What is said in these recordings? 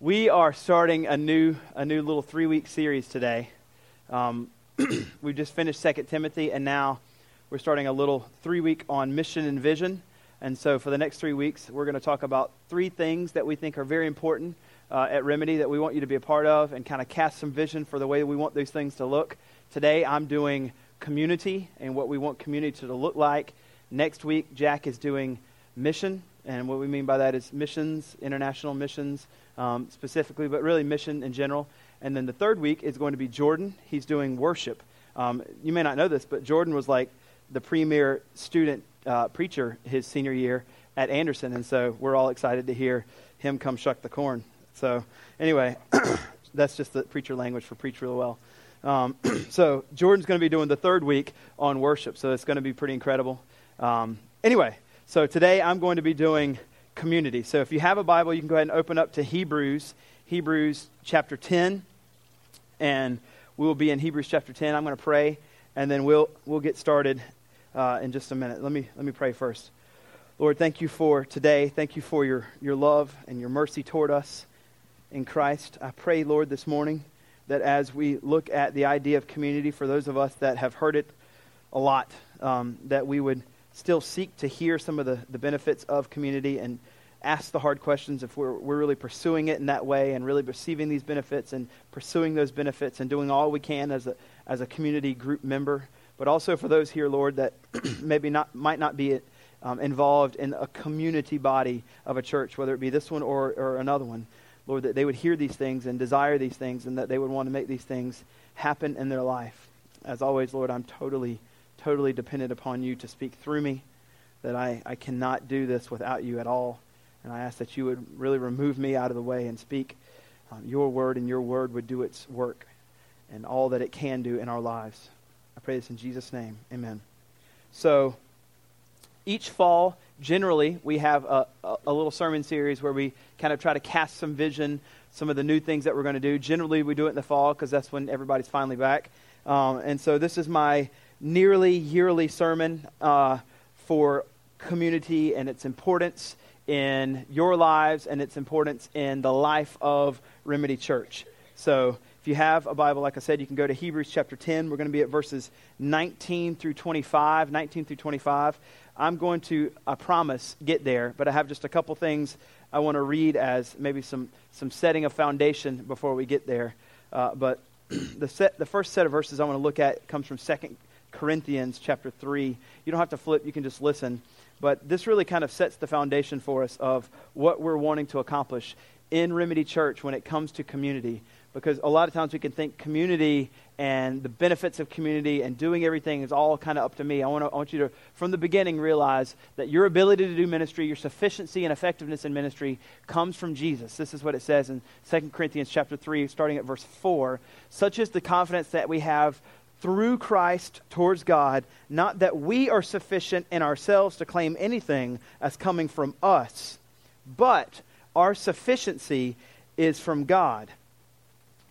We are starting a new, a new little three week series today. Um, we just finished Second Timothy, and now we're starting a little three week on mission and vision. And so, for the next three weeks, we're going to talk about three things that we think are very important uh, at Remedy that we want you to be a part of and kind of cast some vision for the way we want these things to look. Today, I'm doing community and what we want community to look like. Next week, Jack is doing mission. And what we mean by that is missions, international missions um, specifically, but really mission in general. And then the third week is going to be Jordan. He's doing worship. Um, you may not know this, but Jordan was like the premier student uh, preacher his senior year at Anderson. And so we're all excited to hear him come shuck the corn. So, anyway, that's just the preacher language for preach really well. Um, so, Jordan's going to be doing the third week on worship. So, it's going to be pretty incredible. Um, anyway, so today I'm going to be doing community. So if you have a Bible, you can go ahead and open up to Hebrews, Hebrews chapter 10. And we will be in Hebrews chapter 10. I'm going to pray, and then we'll, we'll get started uh, in just a minute. Let me, let me pray first. Lord, thank you for today. Thank you for your, your love and your mercy toward us in Christ. I pray, Lord, this morning that as we look at the idea of community, for those of us that have heard it a lot, um, that we would still seek to hear some of the, the benefits of community and ask the hard questions if we're, we're really pursuing it in that way and really receiving these benefits and pursuing those benefits and doing all we can as a, as a community group member. But also for those here, Lord, that maybe not, might not be um, involved in a community body of a church, whether it be this one or, or another one. Lord, that they would hear these things and desire these things and that they would want to make these things happen in their life. As always, Lord, I'm totally, totally dependent upon you to speak through me, that I, I cannot do this without you at all. And I ask that you would really remove me out of the way and speak um, your word, and your word would do its work and all that it can do in our lives. I pray this in Jesus' name. Amen. So, each fall, generally, we have a, a, a, little sermon series where we kind of try to cast some vision, some of the new things that we're going to do. Generally, we do it in the fall because that's when everybody's finally back. Um, and so, this is my nearly yearly sermon uh, for community and its importance in your lives and its importance in the life of Remedy Church. So, if you have a Bible, like I said, you can go to Hebrews chapter 10. We're going to be at verses 19 through 25. 19 through 25. I'm going to, I promise, get there, but I have just a couple things I want to read as maybe some, some setting of foundation before we get there. Uh, but the, set, the first set of verses I want to look at comes from 2 Corinthians chapter 3. You don't have to flip, you can just listen. But this really kind of sets the foundation for us of what we're wanting to accomplish in Remedy Church when it comes to community. Because a lot of times we can think community and the benefits of community and doing everything is all kind of up to me. I want, to, I want you to, from the beginning, realize that your ability to do ministry, your sufficiency and effectiveness in ministry comes from Jesus. This is what it says in 2 Corinthians chapter 3, starting at verse 4. Such is the confidence that we have through Christ towards God, not that we are sufficient in ourselves to claim anything as coming from us, but our sufficiency is from God,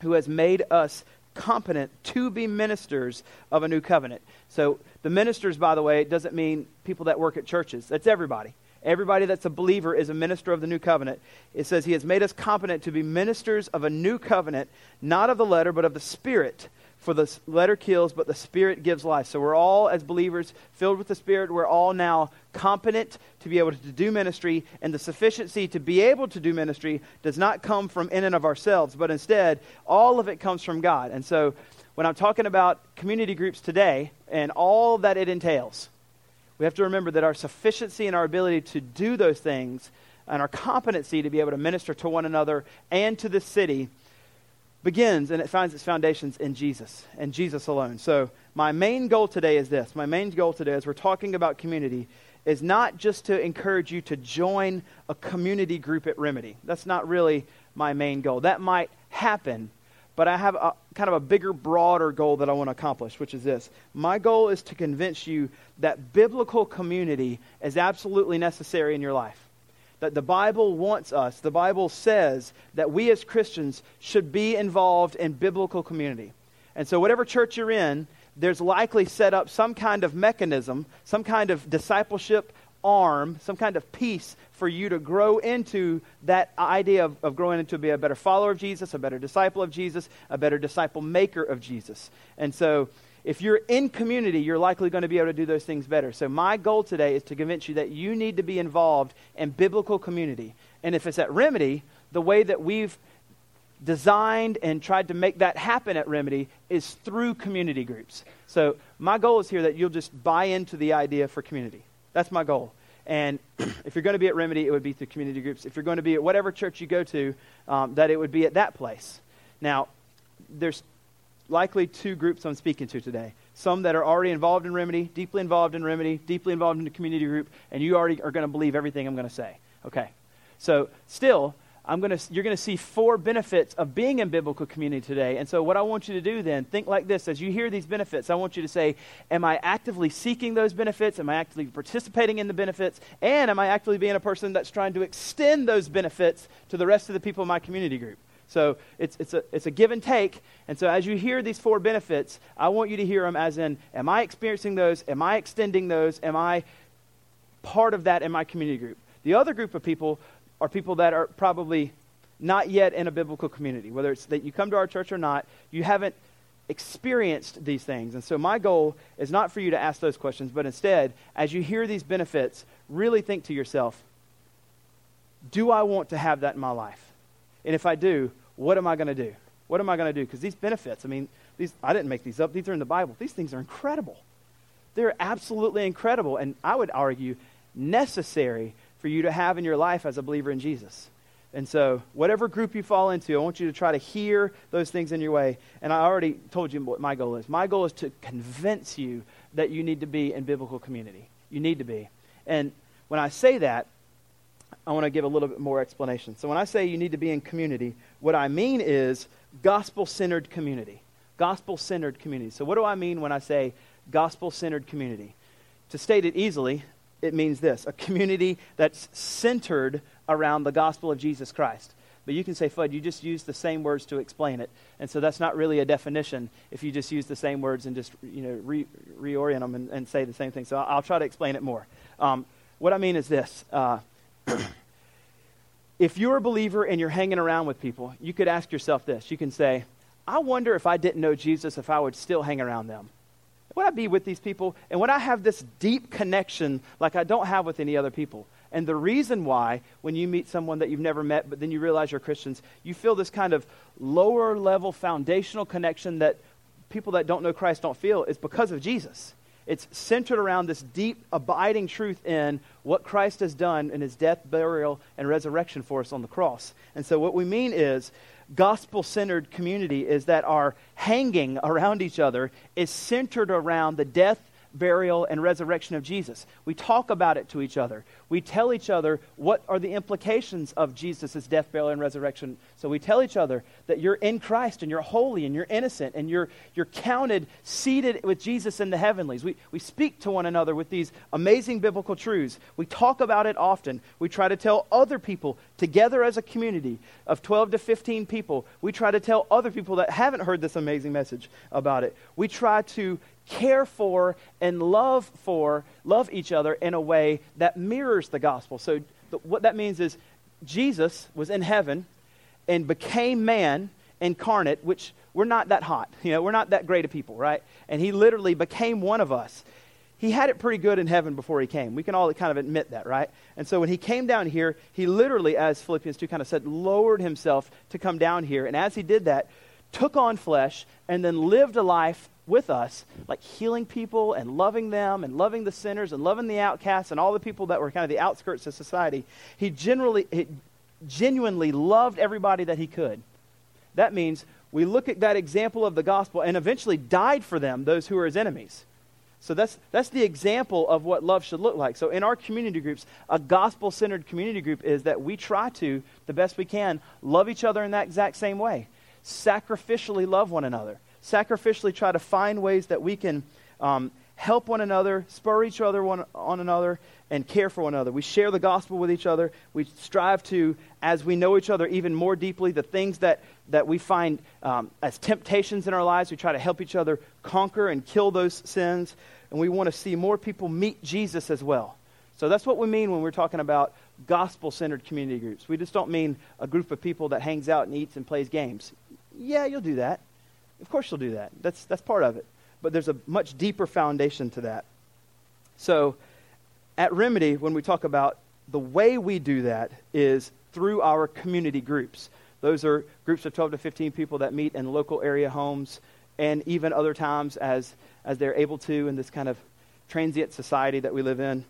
who has made us competent to be ministers of a new covenant. So, the ministers, by the way, doesn't mean people that work at churches, that's everybody. Everybody that's a believer is a minister of the new covenant. It says he has made us competent to be ministers of a new covenant, not of the letter, but of the Spirit. For the letter kills, but the Spirit gives life. So we're all, as believers, filled with the Spirit. We're all now competent to be able to do ministry. And the sufficiency to be able to do ministry does not come from in and of ourselves, but instead, all of it comes from God. And so when I'm talking about community groups today and all that it entails, we have to remember that our sufficiency and our ability to do those things and our competency to be able to minister to one another and to the city begins and it finds its foundations in Jesus and Jesus alone. So, my main goal today is this. My main goal today, as we're talking about community, is not just to encourage you to join a community group at Remedy. That's not really my main goal. That might happen, but I have a kind of a bigger, broader goal that I want to accomplish, which is this. My goal is to convince you that biblical community is absolutely necessary in your life that the Bible wants us, the Bible says that we as Christians should be involved in biblical community. And so, whatever church you're in, there's likely set up some kind of mechanism, some kind of discipleship arm, some kind of piece for you to grow into that idea of, of growing into be a better follower of Jesus, a better disciple of Jesus, a better disciple maker of Jesus. And so if you're in community, you're likely going to be able to do those things better. So my goal today is to convince you that you need to be involved in biblical community. And if it's at Remedy, the way that we've designed and tried to make that happen at Remedy is through community groups. So my goal is here that you'll just buy into the idea for community. That's my goal. And if you're going to be at Remedy, it would be through community groups. If you're going to be at whatever church you go to, um, that it would be at that place. Now, there's likely two groups I'm speaking to today. Some that are already involved in Remedy, deeply involved in Remedy, deeply involved in the community group, and you already are going to believe everything I'm going to say. Okay. So, still, I'm gonna, you're going to see four benefits of being in biblical community today. And so, what I want you to do then, think like this as you hear these benefits, I want you to say, Am I actively seeking those benefits? Am I actively participating in the benefits? And am I actively being a person that's trying to extend those benefits to the rest of the people in my community group? So, it's, it's, a, it's a give and take. And so, as you hear these four benefits, I want you to hear them as in, Am I experiencing those? Am I extending those? Am I part of that in my community group? The other group of people are people that are probably not yet in a biblical community. Whether it's that you come to our church or not, you haven't experienced these things. And so my goal is not for you to ask those questions, but instead, as you hear these benefits, really think to yourself, do I want to have that in my life? And if I do, what am I going to do? What am I going to do? Because these benefits, I mean, these, I didn't make these up. These are in the Bible. These things are incredible. They're absolutely incredible. And I would argue necessary for you to have in your life as a believer in Jesus. And so, whatever group you fall into, I want you to try to hear those things in your way. And I already told you what my goal is. My goal is to convince you that you need to be in biblical community. You need to be. And when I say that, I want to give a little bit more explanation. So, when I say you need to be in community, what I mean is gospel centered community. Gospel centered community. So, what do I mean when I say gospel centered community? To state it easily, it means this a community that's centered around the gospel of Jesus Christ. But you can say, Fudd, you just use the same words to explain it. And so that's not really a definition if you just use the same words and just you know, re- reorient them and, and, say the same thing. So I'll, I'll try to explain it more. Um, what I mean is this. Uh, if you're a believer and you're hanging around with people, you could ask yourself this. You can say, I wonder if I didn't know Jesus, if I would still hang around them. Would I be with these people? And would I have this deep connection like I don't have with any other people? And the reason why, when you meet someone that you've never met, but then you realize you're Christians, you feel this kind of lower level foundational connection that people that don't know Christ don't feel is because of Jesus. It's centered around this deep, abiding truth in what Christ has done in his death, burial, and resurrection for us on the cross. And so, what we mean is gospel centered community is that our hanging around each other is centered around the death, burial, and resurrection of Jesus. We talk about it to each other. We tell each other what are the implications of Jesus' death, burial, and resurrection. So we tell each other that you're in Christ and you're holy and you're innocent and you're, you're counted, seated with Jesus in the heavenlies. We, we speak to one another with these amazing biblical truths. We talk about it often. We try to tell other people together as a community of 12 to 15 people. We try to tell other people that haven't heard this amazing message about it. We try to care for and love for, love each other in a way that mirrors the gospel. So, the, what that means is Jesus was in heaven and became man incarnate, which we're not that hot. You know, we're not that great of people, right? And he literally became one of us. He had it pretty good in heaven before he came. We can all kind of admit that, right? And so when he came down here, he literally, as Philippians 2 kind of said, lowered himself to come down here. And as he did that, took on flesh and then lived a life with us, like healing people and loving them and loving the sinners and loving the outcasts and all the people that were kind of the outskirts of society. He generally, genuinely loved everybody that he could. That means we look at that example of the gospel and eventually died for them, those who are his enemies. So that's, that's the example of what love should look like. So in our community groups, a gospel centered community group is that we try to, the best we can, love each other in that exact same way. Sacrificially love one another sacrificially try to find ways that we can um, help one another, spur each other one, on another, and care for one another. We share the gospel with each other. We strive to, as we know each other even more deeply, the things that, that we find um, as temptations in our lives, we try to help each other conquer and kill those sins. And we want to see more people meet Jesus as well. So that's what we mean when we're talking about gospel centered community groups. We just don't mean a group of people that hangs out and eats and plays games. Yeah, you'll do that. Of course, you'll do that. That's, that's part of it. But there's a much deeper foundation to that. So, at Remedy, when we talk about the way we do that, is through our community groups. Those are groups of 12 to 15 people that meet in local area homes and even other times as, as they're able to in this kind of transient society that we live in,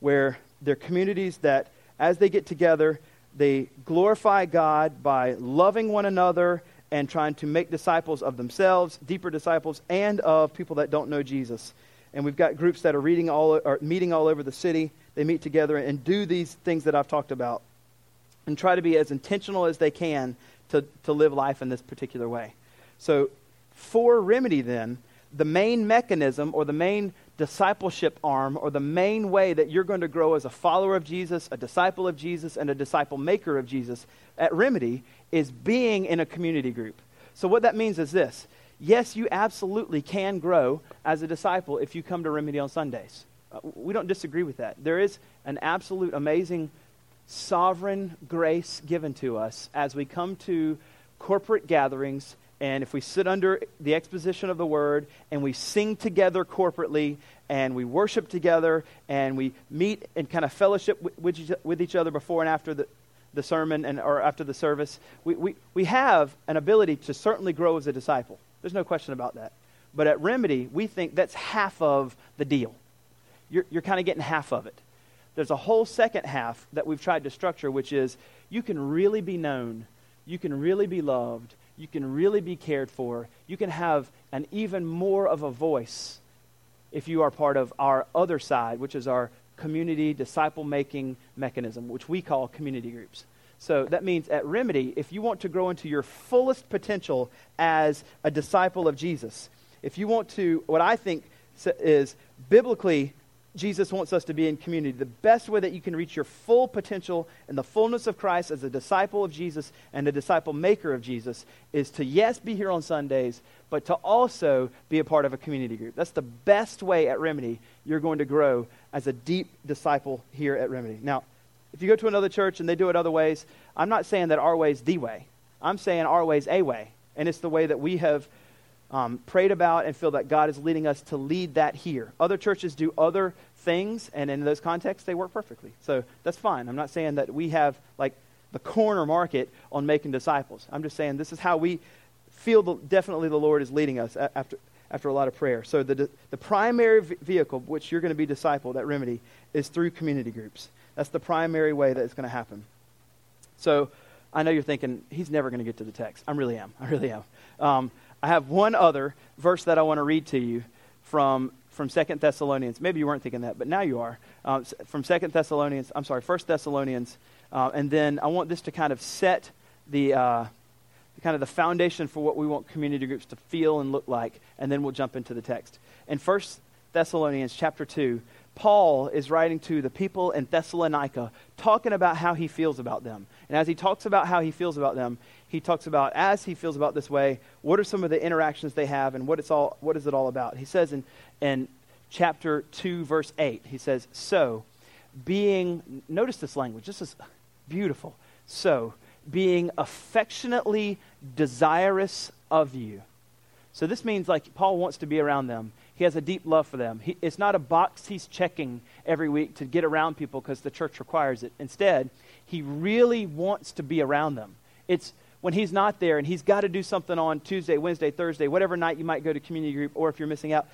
where they're communities that, as they get together, they glorify God by loving one another and trying to make disciples of themselves, deeper disciples, and of people that don't know Jesus. And we've got groups that are reading all or meeting all over the city. They meet together and do these things that I've talked about and try to be as intentional as they can to, to live life in this particular way. So, for Remedy, then, the main mechanism or the main discipleship arm or the main way that you're going to grow as a follower of Jesus, a disciple of Jesus, and a disciple maker of Jesus at Remedy is being in a community group. So, what that means is this yes, you absolutely can grow as a disciple if you come to Remedy on Sundays. Uh, we don't disagree with that. There is an absolute amazing sovereign grace given to us as we come to corporate gatherings and if we sit under the exposition of the word and we sing together corporately and we worship together and we meet and kind of fellowship with, each other before and after the, the sermon and or after the service, we, we, we have an ability to certainly grow as a disciple. There's no question about that. But at Remedy, we think that's half of the deal. You're, you're kind of getting half of it. There's a whole second half that we've tried to structure, which is you can really be known, you can really be loved, you can really be cared for. You can have an even more of a voice if you are part of our other side, which is our community disciple making mechanism, which we call community groups. So that means at Remedy, if you want to grow into your fullest potential as a disciple of Jesus, if you want to, what I think is biblically Jesus wants us to be in community. The best way that you can reach your full potential and the fullness of Christ as a disciple of Jesus and a disciple maker of Jesus is to, yes, be here on Sundays, but to also be a part of a community group. That's the best way at Remedy you're going to grow as a deep disciple here at Remedy. Now, if you go to another church and they do it other ways, I'm not saying that our way is the way. I'm saying our way is a way. And it's the way that we have um, prayed about and feel that God is leading us to lead that here. Other churches do other things, and in those contexts, they work perfectly. So that's fine. I'm not saying that we have like the corner market on making disciples. I'm just saying this is how we feel the, definitely the Lord is leading us after, after a lot of prayer. So the, the primary vehicle which you're going to be discipled at Remedy is through community groups. That's the primary way that it's going to happen. So I know you're thinking, he's never going to get to the text. I really am. I really am. Um, I have one other verse that I want to read to you from from Second Thessalonians. Maybe you weren't thinking that, but now you are. Um, from Second Thessalonians, I'm sorry, First Thessalonians, uh, and then I want this to kind of set the uh, kind of the foundation for what we want community groups to feel and look like, and then we'll jump into the text. In First Thessalonians chapter two, Paul is writing to the people in Thessalonica, talking about how he feels about them. And as he talks about how he feels about them, he talks about as he feels about this way, what are some of the interactions they have and what it's all what is it all about? He says in in chapter 2 verse 8, he says, "So, being notice this language. This is beautiful. So, being affectionately desirous of you." So this means like Paul wants to be around them. He has a deep love for them. He, it's not a box he's checking every week to get around people because the church requires it. Instead, he really wants to be around them. It's when he's not there and he's got to do something on Tuesday, Wednesday, Thursday, whatever night you might go to community group, or if you're missing out,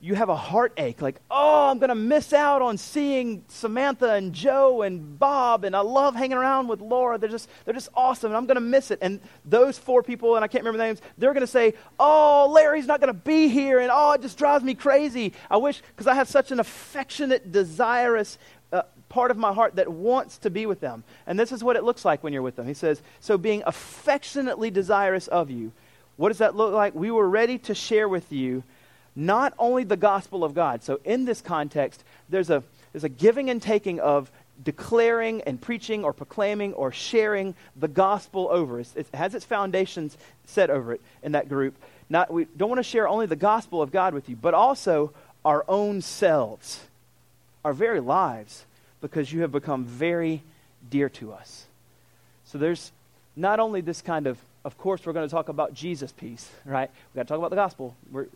you have a heartache like, oh, I'm going to miss out on seeing Samantha and Joe and Bob, and I love hanging around with Laura. They're just, they're just awesome, and I'm going to miss it. And those four people, and I can't remember their names, they're going to say, oh, Larry's not going to be here, and oh, it just drives me crazy. I wish, because I have such an affectionate, desirous uh, part of my heart that wants to be with them. And this is what it looks like when you're with them. He says, So being affectionately desirous of you, what does that look like? We were ready to share with you not only the gospel of God. So in this context, there's a, there's a giving and taking of declaring and preaching or proclaiming or sharing the gospel over. It, it has its foundations set over it in that group. Not, we don't want to share only the gospel of God with you, but also our own selves our very lives because you have become very dear to us. So there's not only this kind of, of course, we're going to talk about Jesus piece, right? We've got to talk about the gospel. We're,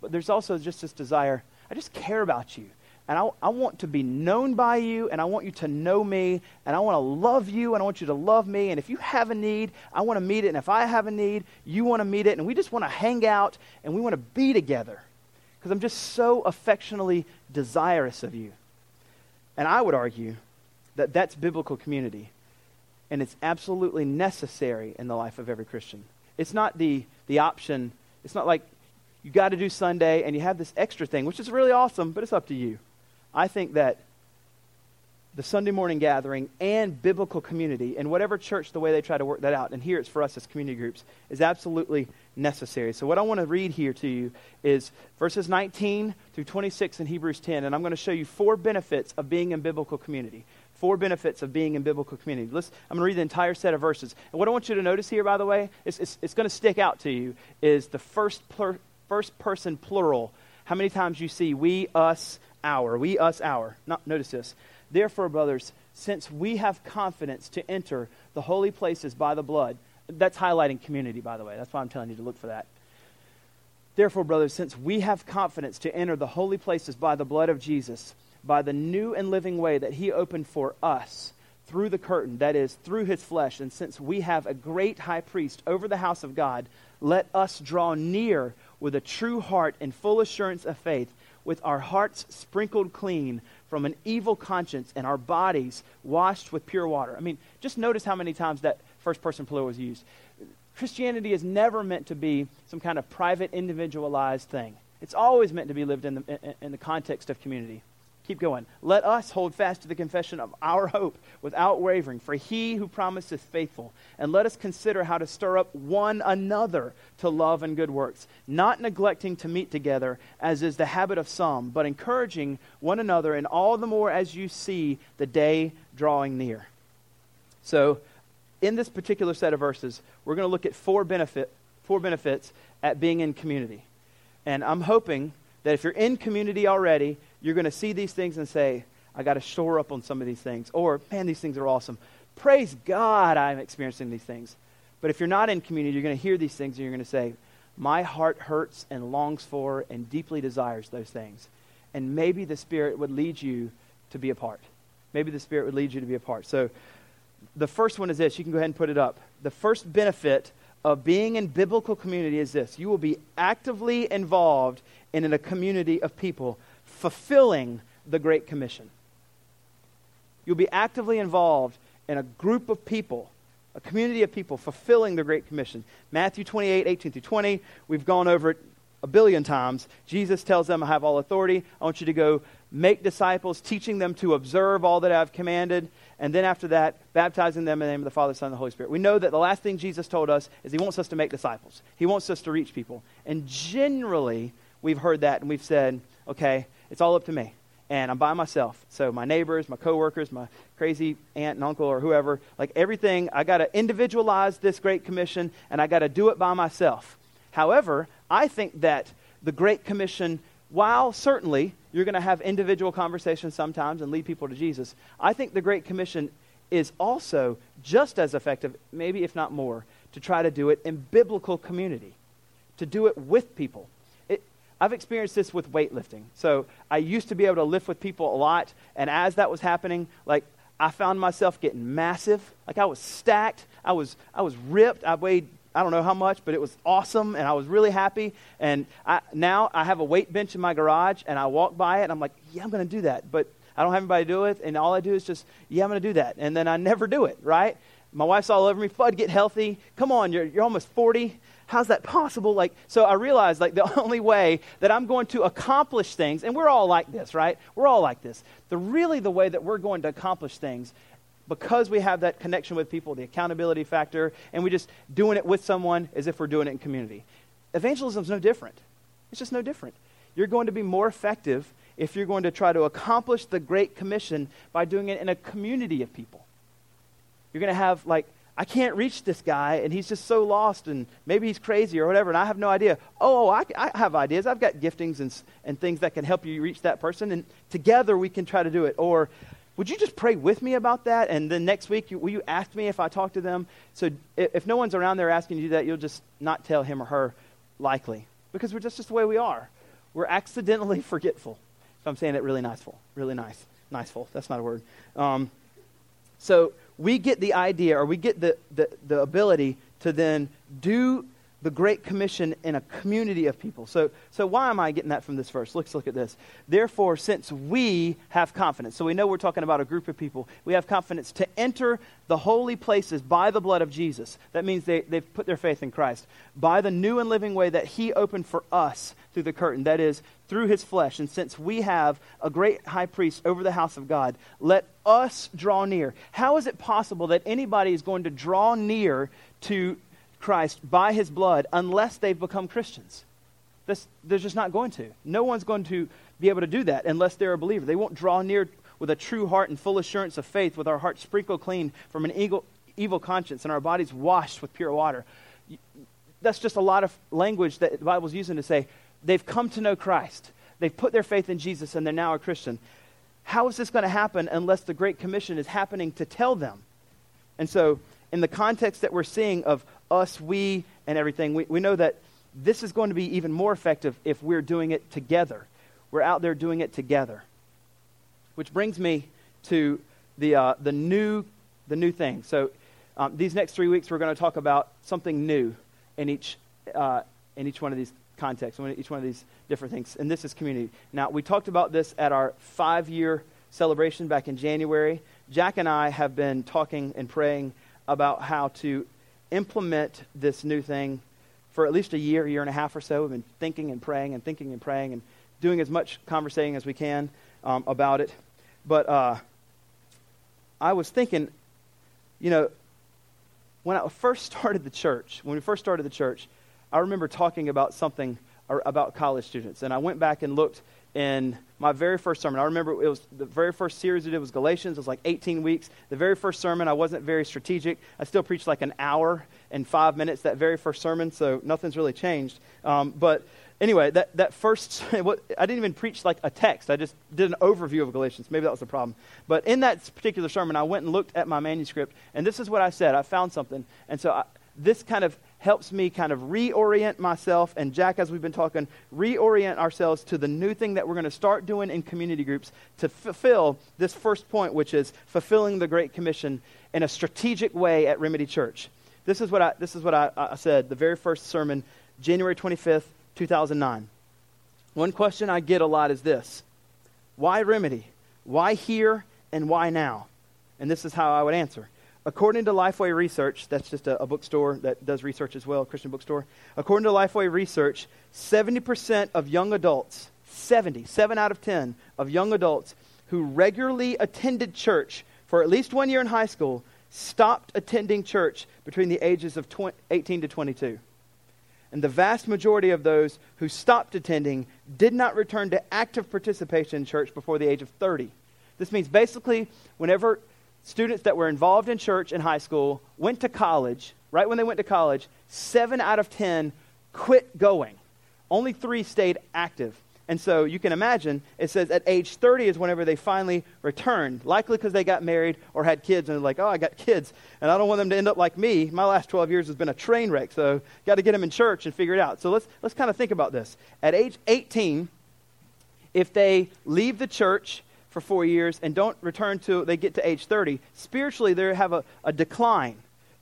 but there's also just this desire I just care about you. And I, I want to be known by you, and I want you to know me, and I want to love you, and I want you to love me. And if you have a need, I want to meet it. And if I have a need, you want to meet it. And we just want to hang out, and we want to be together because I'm just so affectionately desirous of you. And I would argue that that's biblical community. And it's absolutely necessary in the life of every Christian. It's not the, the option, it's not like you got to do Sunday and you have this extra thing, which is really awesome, but it's up to you. I think that the Sunday morning gathering and biblical community, and whatever church, the way they try to work that out, and here it's for us as community groups, is absolutely necessary. So, what I want to read here to you is verses 19 through 26 in Hebrews 10, and I'm going to show you four benefits of being in biblical community. Four benefits of being in biblical community. Let's, I'm going to read the entire set of verses. And what I want you to notice here, by the way, is it's, it's going to stick out to you, is the first, plur, first person plural. How many times you see we, us, our. We, us, our. Not, notice this. Therefore, brothers, since we have confidence to enter the holy places by the blood, that's highlighting community, by the way. That's why I'm telling you to look for that. Therefore, brothers, since we have confidence to enter the holy places by the blood of Jesus, by the new and living way that he opened for us through the curtain, that is, through his flesh, and since we have a great high priest over the house of God, let us draw near with a true heart and full assurance of faith, with our hearts sprinkled clean from an evil conscience and our bodies washed with pure water. I mean, just notice how many times that first person plural was used. Christianity is never meant to be some kind of private, individualized thing. It's always meant to be lived in the, in, the context of community. Keep going. Let us hold fast to the confession of our hope without wavering, for he who promised is faithful. And let us consider how to stir up one another to love and good works, not neglecting to meet together, as is the habit of some, but encouraging one another, and all the more as you see the day drawing near. So, in this particular set of verses, we're going to look at four, benefit, four benefits at being in community. And I'm hoping that if you're in community already, you're going to see these things and say, I got to shore up on some of these things. Or, man, these things are awesome. Praise God, I'm experiencing these things. But if you're not in community, you're going to hear these things and you're going to say, My heart hurts and longs for and deeply desires those things. And maybe the Spirit would lead you to be a part. Maybe the Spirit would lead you to be a part. So, the first one is this. You can go ahead and put it up. The first benefit of being in biblical community is this you will be actively involved in a community of people fulfilling the Great Commission. You'll be actively involved in a group of people, a community of people fulfilling the Great Commission. Matthew 28, 18 through 20, we've gone over it a billion times. Jesus tells them, I have all authority. I want you to go make disciples, teaching them to observe all that I've commanded. And then after that, baptizing them in the name of the Father, Son, and the Holy Spirit. We know that the last thing Jesus told us is he wants us to make disciples. He wants us to reach people. And generally, we've heard that and we've said, okay, it's all up to me. And I'm by myself. So my neighbors, my coworkers, my crazy aunt and uncle or whoever, like everything, I got to individualize this Great Commission and I got to do it by myself. However, I think that the Great Commission, while certainly you're going to have individual conversations sometimes and lead people to Jesus, I think the Great Commission is also just as effective, maybe if not more, to try to do it in biblical community, to do it with people. I've experienced this with weightlifting. So I used to be able to lift with people a lot, and as that was happening, like I found myself getting massive. Like I was stacked. I was I was ripped. I weighed I don't know how much, but it was awesome, and I was really happy. And I, now I have a weight bench in my garage, and I walk by it, and I'm like, yeah, I'm going to do that. But I don't have anybody to do it, and all I do is just, yeah, I'm going to do that. And then I never do it, right? My wife's all over me. Fudd, get healthy. Come on, you're, you're almost 40 how's that possible? Like, so I realized like the only way that I'm going to accomplish things, and we're all like this, right? We're all like this. The really the way that we're going to accomplish things because we have that connection with people, the accountability factor, and we just doing it with someone as if we're doing it in community. Evangelism is no different. It's just no different. You're going to be more effective if you're going to try to accomplish the Great Commission by doing it in a community of people. You're going to have, like, I can't reach this guy, and he's just so lost, and maybe he's crazy or whatever, and I have no idea. Oh, I, I have ideas. I've got giftings and, and things that can help you reach that person, and together we can try to do it. Or would you just pray with me about that? And then next week, you, will you ask me if I talk to them? So if, if no one's around there asking you that, you'll just not tell him or her likely, because we're just, just the way we are. We're accidentally forgetful. If I'm saying it really niceful, really nice, niceful. That's not a word. Um, so we get the idea or we get the, the, the ability to then do the Great Commission in a community of people. So, so why am I getting that from this verse? Let's look at this. Therefore, since we have confidence, so we know we're talking about a group of people, we have confidence to enter the holy places by the blood of Jesus. That means they, they've put their faith in Christ. By the new and living way that He opened for us through the curtain, that is, through His flesh. And since we have a great high priest over the house of God, let us draw near. How is it possible that anybody is going to draw near to Christ by his blood unless they've become Christians. This, they're just not going to. No one's going to be able to do that unless they're a believer. They won't draw near with a true heart and full assurance of faith, with our hearts sprinkled clean from an evil conscience and our bodies washed with pure water. That's just a lot of language that the Bible's using to say they've come to know Christ. They've put their faith in Jesus and they're now a Christian. How is this going to happen unless the Great Commission is happening to tell them? And so, in the context that we're seeing of us, we, and everything, we, we know that this is going to be even more effective if we're doing it together. We're out there doing it together. Which brings me to the, uh, the, new, the new thing. So, um, these next three weeks, we're going to talk about something new in each, uh, in each one of these contexts, in each one of these different things. And this is community. Now, we talked about this at our five year celebration back in January. Jack and I have been talking and praying about how to implement this new thing for at least a year, year and a half or so. We've been thinking and praying and thinking and praying and doing as much conversating as we can um, about it. But uh, I was thinking, you know, when I first started the church, when we first started the church, I remember talking about something about college students. And I went back and looked in my very first sermon. I remember it was the very first series we did was Galatians. It was like 18 weeks. The very first sermon, I wasn't very strategic. I still preached like an hour and five minutes that very first sermon, so nothing's really changed. Um, but anyway, that, that first, I didn't even preach like a text. I just did an overview of Galatians. Maybe that was the problem. But in that particular sermon, I went and looked at my manuscript, and this is what I said. I found something. And so I, this kind of helps me kind of reorient myself and Jack, as we've been talking, reorient ourselves to the new thing that we're going to start doing in community groups to fulfill this first point, which is fulfilling the Great Commission in a strategic way at Remedy Church. This is what I, this is what I, I said, the very first sermon, January 25th, 2009. One question I get a lot is this Why Remedy? Why here and why now? And this is how I would answer. According to Lifeway Research, that's just a, a, bookstore that does research as well, Christian bookstore. According to Lifeway Research, 70% of young adults, 70, 7 out of 10 of young adults who regularly attended church for at least one year in high school stopped attending church between the ages of 20, 18 to 22. And the vast majority of those who stopped attending did not return to active participation in church before the age of 30. This means basically, whenever students that were involved in church in high school went to college, right when they went to college, seven out of ten quit going. Only three stayed active. And so you can imagine, it says at age 30 is whenever they finally returned, likely because they got married or had kids, and they're like, oh, I got kids, and I don't want them to end up like me. My last 12 years has been a train wreck, so got to get them in church and figure it out. So let's, let's kind of think about this. At age 18, if they leave the church for four years and don't return to they get to age 30 spiritually they have a, a decline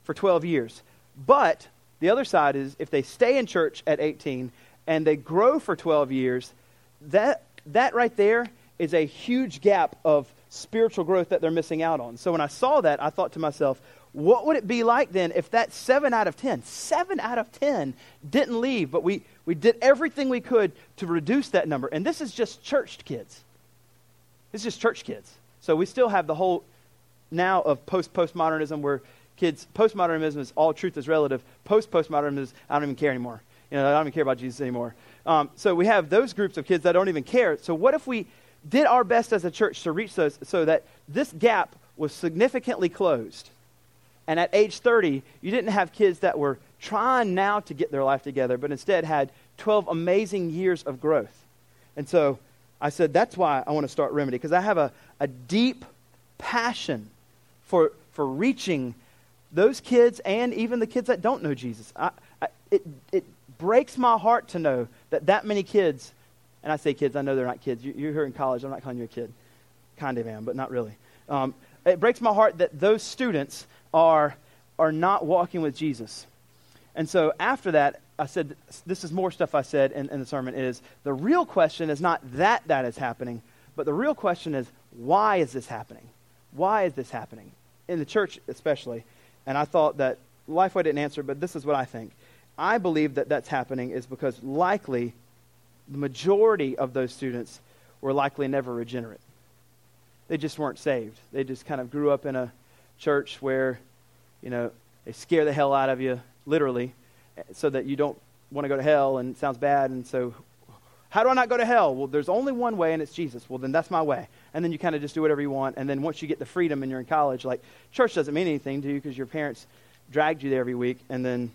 for 12 years. But the other side is if they stay in church at 18 and they grow for 12 years that that right there is a huge gap of spiritual growth that they're missing out on. So when i saw that i thought to myself what would it be like then if that 7 out of 10 7 out of 10 didn't leave but we we did everything we could to reduce that number? And this is just church kids is just church kids. So we still have the whole now of post postmodernism where kids postmodernism is all truth is relative. Post postmodernism is I don't even care anymore. You know, I don't even care about Jesus anymore. Um, so we have those groups of kids that don't even care. So what if we did our best as a church to reach those so that this gap was significantly closed? And at age 30, you didn't have kids that were trying now to get their life together, but instead had 12 amazing years of growth. And so I said, that's why I want to start Remedy, because I have a, a deep passion for, for reaching those kids and even the kids that don't know Jesus. I, I, it, it breaks my heart to know that that many kids, and I say kids, I know they're not kids. You, you're here in college, I'm not calling you a kid. Kind of am, but not really. Um, it breaks my heart that those students are, are not walking with Jesus. And so after that, I said, this is more stuff I said in, in the sermon, is the real question is not that that is happening, but the real question is, why is this happening? Why is this happening? In the church, especially. And I thought that Lifeway didn't answer, but this is what I think. I believe that that's happening is because likely the majority of those students were likely never regenerate. They just weren't saved. They just kind of grew up in a church where, you know, they scare the hell out of you, literally, so that you don't want to go to hell and it sounds bad. And so, how do I not go to hell? Well, there's only one way, and it's Jesus. Well, then that's my way. And then you kind of just do whatever you want. And then once you get the freedom and you're in college, like, church doesn't mean anything to you because your parents dragged you there every week. And then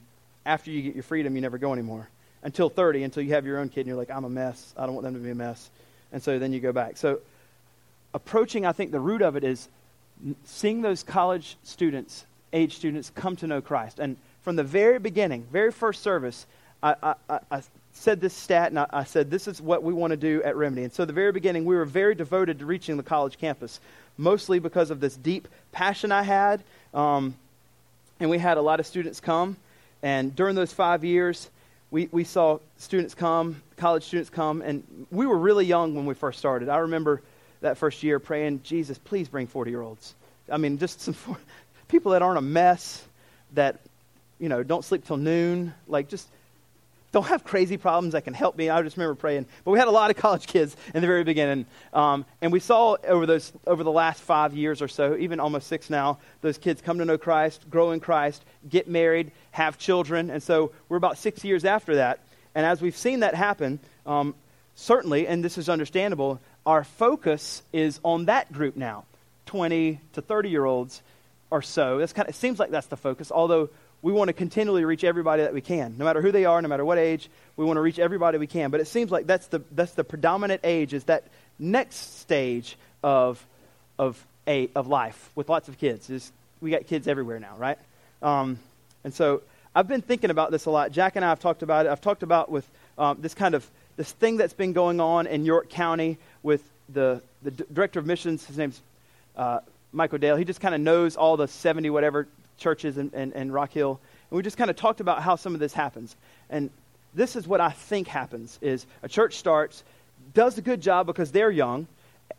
after you get your freedom, you never go anymore until 30, until you have your own kid and you're like, I'm a mess. I don't want them to be a mess. And so then you go back. So, approaching, I think the root of it is seeing those college students, age students, come to know Christ. And from the very beginning, very first service, I, I, I said this stat and I, I, said this is what we want to do at Remedy. And so, the very beginning, we were very devoted to reaching the college campus, mostly because of this deep passion I had. Um, and we had a lot of students come. And during those five years, we, we saw students come, college students come, and we were really young when we first started. I remember that first year praying, Jesus, please bring 40 year olds. I mean, just some people that aren't a mess, that, you know, don't sleep till noon, like just don't have crazy problems that can help me. I just remember praying. But we had a lot of college kids in the very beginning. Um, and we saw over, those, over the last five years or so, even almost six now, those kids come to know Christ, grow in Christ, get married, have children. And so we're about six years after that. And as we've seen that happen, um, certainly, and this is understandable, our focus is on that group now 20 to 30 year olds or so. That's kind of, it seems like that's the focus, although we want to continually reach everybody that we can. No matter who they are, no matter what age, we want to reach everybody we can. But it seems like that's the, that's the predominant age, is that next stage of, of, a, of life with lots of kids. Is we got kids everywhere now, right? Um, and so I've been thinking about this a lot. Jack and I have talked about it. I've talked about with um, this kind of this thing that's been going on in York County with the, the director of missions. His name's uh, Michael Dale. He just kind of knows all the 70 whatever churches in Rock Hill. And we just kind of talked about how some of this happens. And this is what I think happens is a church starts, does a good job because they're young,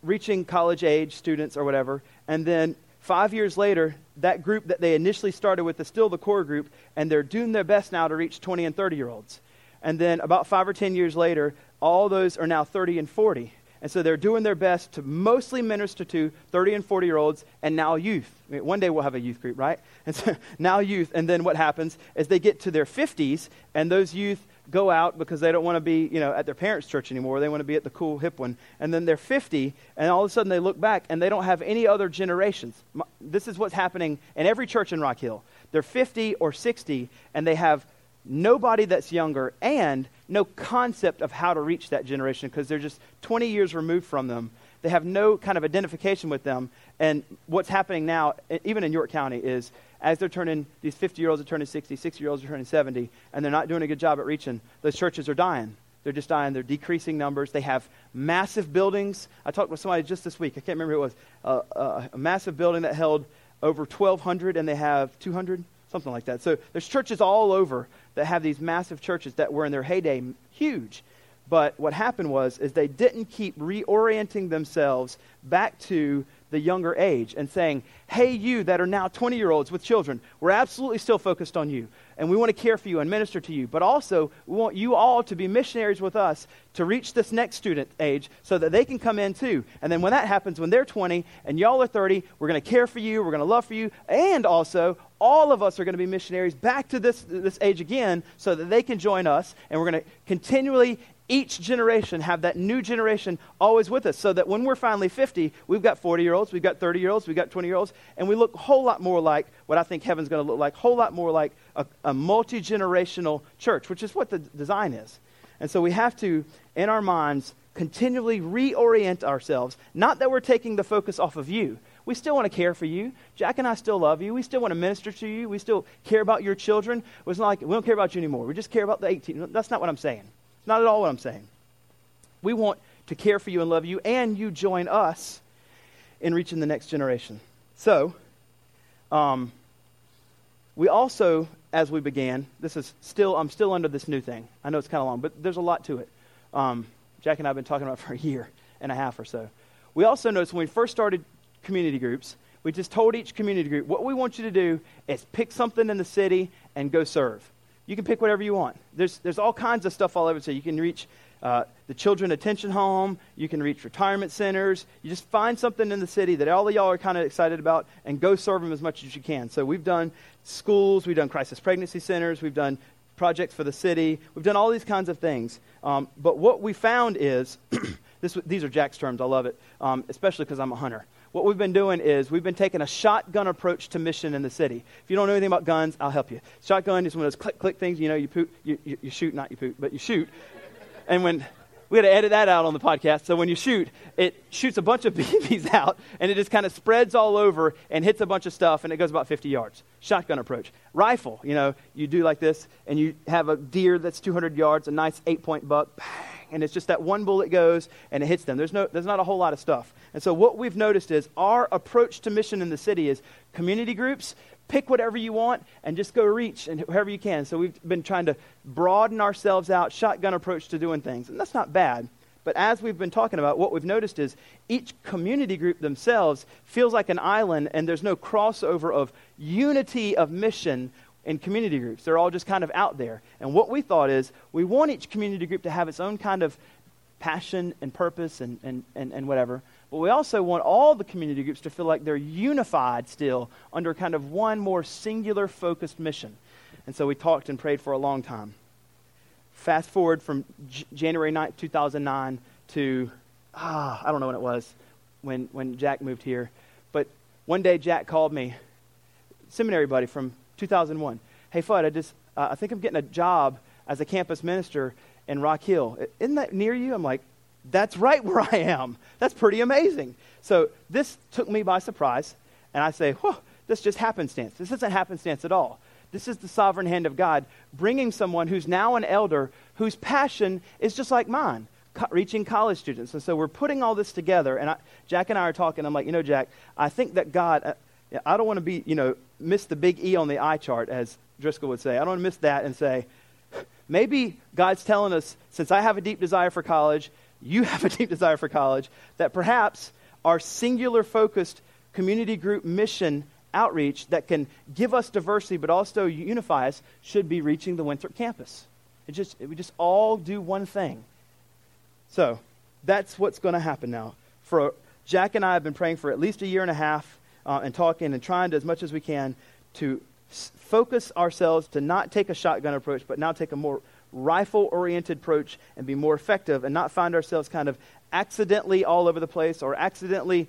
reaching college age students or whatever, and then five years later, that group that they initially started with is still the core group, and they're doing their best now to reach 20 and 30 year olds. And then about five or 10 years later, all those are now 30 and 40. And so they're doing their best to mostly minister to 30 and 40 year olds and now youth. I mean, one day we'll have a youth group, right? And so now youth. And then what happens is they get to their 50s and those youth go out because they don't want to be, you know, at their parents' church anymore. They want to be at the cool hip one. And then they're 50 and all of a sudden they look back and they don't have any other generations. This is what's happening in every church in Rock Hill. They're 50 or 60 and they have nobody that's younger, and no concept of how to reach that generation because they're just 20 years removed from them. They have no kind of identification with them. And what's happening now, even in York County, is as they're turning, these 50 year olds are turning 60, 60 year olds are turning 70, and they're not doing a good job at reaching, those churches are dying. They're just dying. They're decreasing numbers. They have massive buildings. I talked with somebody just this week. I can't remember who it was. Uh, uh, a massive building that held over 1,200, and they have 200 something like that. So there's churches all over that have these massive churches that were in their heyday huge. But what happened was is they didn't keep reorienting themselves back to the younger age and saying, hey, you that are now 20 year olds with children, we're absolutely still focused on you. And we want to care for you and minister to you. But also, we want you all to be missionaries with us to reach this next student age so that they can come in too. And then when that happens, when they're 20 and y'all are 30, we're going to care for you, we're going to love for you. And also, all of us are going to be missionaries back to this, this age again so that they can join us. And we're going to continually each generation have that new generation always with us so that when we're finally 50 we've got 40 year olds we've got 30 year olds we've got 20 year olds and we look a whole lot more like what i think heaven's going to look like a whole lot more like a, a multi-generational church which is what the design is and so we have to in our minds continually reorient ourselves not that we're taking the focus off of you we still want to care for you. Jack and I still love you. We still want to minister to you. We still care about your children. It's not like we don't care about you anymore. We just care about the 18. That's not what I'm saying. It's not at all what I'm saying. We want to care for you and love you, and you join us in reaching the next generation. So, um, we also, as we began, this is still, I'm still under this new thing. I know it's kind of long, but there's a lot to it. Um, Jack and I have been talking about for a year and a half or so. We also noticed when we first started community groups, we just told each community group, what we want you to do is pick something in the city and go serve. You can pick whatever you want. There's, there's all kinds of stuff all over. So you can reach uh, the children attention home. You can reach retirement centers. You just find something in the city that all of y'all are kind of excited about and go serve them as much as you can. So we've done schools, we've done crisis pregnancy centers, we've done projects for the city, we've done all these kinds of things. Um, but what we found is this, these are Jack's terms. I love it, um, especially because I'm a hunter what we've been doing is we've been taking a shotgun approach to mission in the city. If you don't know anything about guns, I'll help you. Shotgun is one of those click click things. You know, you poop, you, you, you shoot, not you poop, but you shoot. And when we got to edit that out on the podcast. So when you shoot, it shoots a bunch of BBs out, and it just kind of spreads all over and hits a bunch of stuff, and it goes about 50 yards. Shotgun approach. Rifle, you know, you do like this, and you have a deer that's 200 yards, a nice eight-point buck, bang, and it's just that one bullet goes and it hits them. There's, no, there's not a whole lot of stuff. And so what we've noticed is our approach to mission in the city is community groups, pick whatever you want and just go reach and whoever you can. So we've been trying to broaden ourselves out, shotgun approach to doing things. And that's not bad. But as we've been talking about, what we've noticed is each community group themselves feels like an island, and there's no crossover of unity of mission in community groups. They're all just kind of out there. And what we thought is we want each community group to have its own kind of passion and purpose and, and, and, and whatever. But we also want all the community groups to feel like they're unified still under kind of one more singular focused mission. And so we talked and prayed for a long time. Fast forward from J- January 9th, 2009 to, ah, I don't know when it was, when, when Jack moved here. But one day Jack called me, seminary buddy from 2001. Hey, Fudd, I just, uh, I think I'm getting a job as a campus minister in Rock Hill. Isn't that near you? I'm like, that's right where I am. That's pretty amazing. So this took me by surprise, and I say, whoa, this just happenstance. This isn't happenstance at all. This is the sovereign hand of God bringing someone who's now an elder whose passion is just like mine, co- reaching college students. And so we're putting all this together, and I, Jack and I are talking. I'm like, you know, Jack, I think that God, uh, I don't want to be, you know, miss the big E on the eye chart, as Driscoll would say. I don't want to miss that and say, maybe God's telling us, since I have a deep desire for college, you have a deep desire for college, that perhaps our singular focused community group mission outreach that can give us diversity but also unify us should be reaching the Winthrop campus. It just, we just all do one thing. So that's what's going to happen now. For Jack and I have been praying for at least a year and a half uh, and talking and trying to, as much as we can to s- focus ourselves to not take a shotgun approach, but now take a more rifle oriented approach and be more effective and not find ourselves kind of accidentally all over the place or accidentally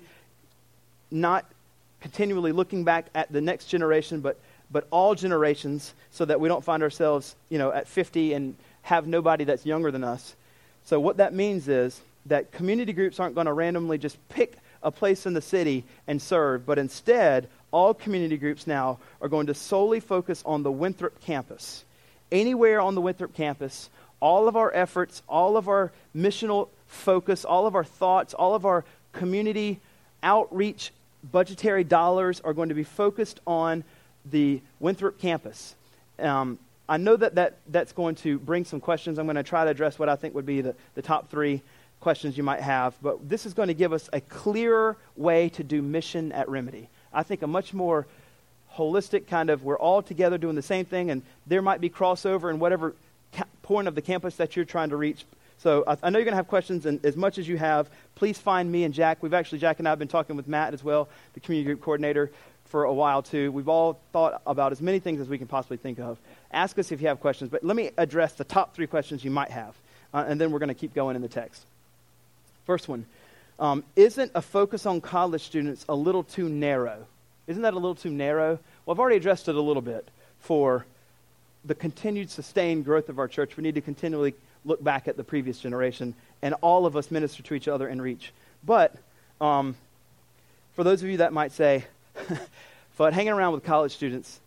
not continually looking back at the next generation, but, but all generations so that we don't find ourselves, you know, at 50 and have nobody that's younger than us. So what that means is that community groups aren't going to randomly just pick a place in the city and serve, but instead, all community groups now are going to solely focus on the Winthrop campus. Anywhere on the Winthrop campus, all of our efforts, all of our missional focus, all of our thoughts, all of our community outreach budgetary dollars are going to be focused on the Winthrop campus. Um, I know that, that that's going to bring some questions. I'm going to try to address what I think would be the, the top three questions you might have, but this is going to give us a clearer way to do mission at Remedy. I think a much more holistic kind of, we're all together doing the same thing, and there might be crossover in whatever ca- point of the campus that you're trying to reach. So I, I know you're going to have questions, and as much as you have, please find me and Jack. We've actually, Jack and I have been talking with Matt as well, the community group coordinator, for a while too. We've all thought about as many things as we can possibly think of. Ask us if you have questions, but let me address the top three questions you might have. uh, and then we're going to keep going in the text. First one um, Isn't a focus on college students a little too narrow? Isn't that a little too narrow? Well, I've already addressed it a little bit. For the continued sustained growth of our church, we need to continually look back at the previous generation and all of us minister to each other and reach. But um, for those of you that might say, but hanging around with college students,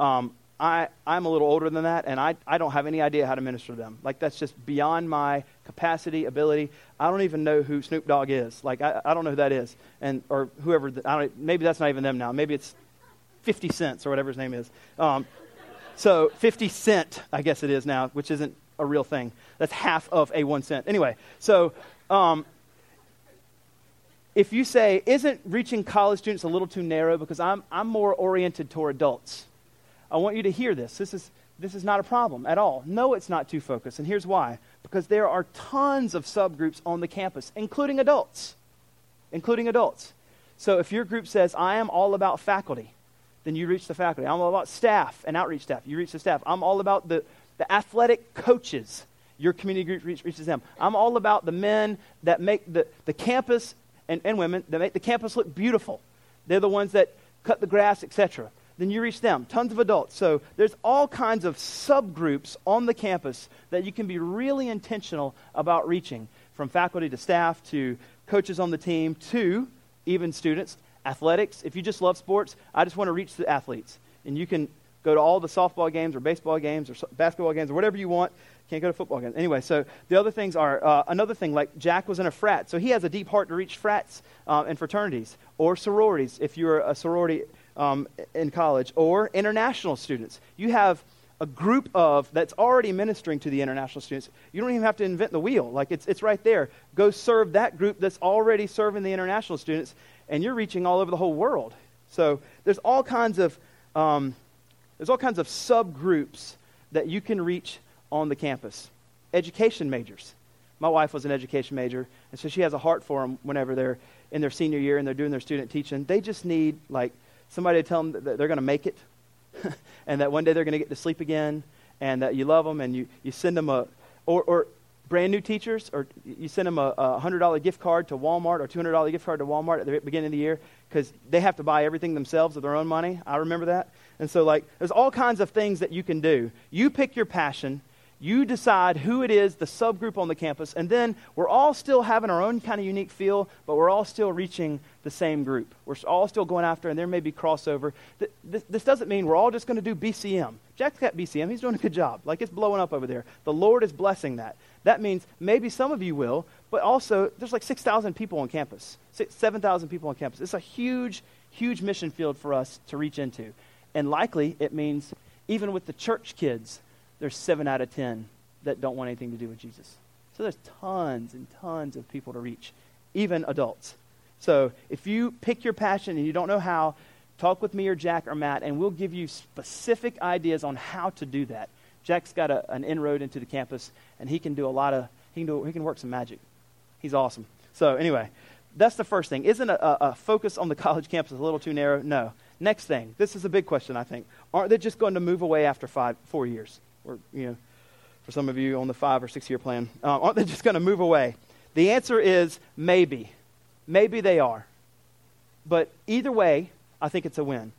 um, I, I'm a little older than that, and I, I don't have any idea how to minister to them. Like, that's just beyond my capacity, ability. I don't even know who Snoop Dogg is. Like, I, I don't know who that is. And, or whoever, the, I don't, maybe that's not even them now. Maybe it's 50 cents or whatever his name is. Um, so 50 cent, I guess it is now, which isn't a real thing. That's half of a one cent. Anyway, so um, if you say, isn't reaching college students a little too narrow because I'm, I'm more oriented toward adults? I want you to hear this. This is, this is not a problem at all. No, it's not too focused. And here's why because there are tons of subgroups on the campus, including adults. Including adults. So if your group says, I am all about faculty, then you reach the faculty. I'm all about staff and outreach staff. You reach the staff. I'm all about the, the athletic coaches. Your community group reach, reaches them. I'm all about the men that make the, the campus and, and women that make the campus look beautiful. They're the ones that cut the grass, etc then you reach them. Tons of adults. So there's all kinds of subgroups on the campus that you can be really intentional about reaching, from faculty to staff to coaches on the team to even students. Athletics, if you just love sports, I just want to reach the athletes. And you can go to all the softball games or baseball games or basketball games or whatever you want. Can't go to football games. Anyway, so the other things are uh, another thing, like Jack was in a frat, so he has a deep heart to reach frats uh, and fraternities or sororities if you're a sorority um, in college, or international students. You have a group of that's already ministering to the international students. You don't even have to invent the wheel. Like it's, it's right there. Go serve that group that's already serving the international students, and you're reaching all over the whole world. So there's all kinds of um, there's all kinds of subgroups that you can reach on the campus. Education majors. My wife was an education major, and so she has a heart for them whenever they're in their senior year and they're doing their student teaching. They just need like somebody to tell them that they're going to make it and that one day they're going to get to sleep again and that you love them and you, you send them a, or, or brand new teachers, or you send them a, a $100 gift card to Walmart or $200 gift card to Walmart at the beginning of the year because they have to buy everything themselves with their own money. I remember that. And so, like, there's all kinds of things that you can do. You pick your passion you decide who it is, the subgroup on the campus, and then we're all still having our own kind of unique feel, but we're all still reaching the same group. We're all still going after, and there may be crossover. This, doesn't mean we're all just going to do BCM. Jack's got BCM. He's doing a good job. Like it's blowing up over there. The Lord is blessing that. That means maybe some of you will, but also there's like 6,000 people on campus, 7,000 people on campus. It's a huge, huge mission field for us to reach into. And likely it means even with the church kids, there's seven out of ten that don't want anything to do with Jesus. So there's tons and tons of people to reach, even adults. So if you pick your passion and you don't know how, talk with me or Jack or Matt, and we'll give you specific ideas on how to do that. Jack's got a, an inroad into the campus, and he can do a lot of he can do he can work some magic. He's awesome. So anyway, that's the first thing. Isn't a, a focus on the college campus a little too narrow? No. Next thing. This is a big question. I think. Aren't they just going to move away after five, four years? Or, you know, for some of you on the five or six year plan, uh, aren't they just going to move away? The answer is maybe. Maybe they are. But either way, I think it's a win.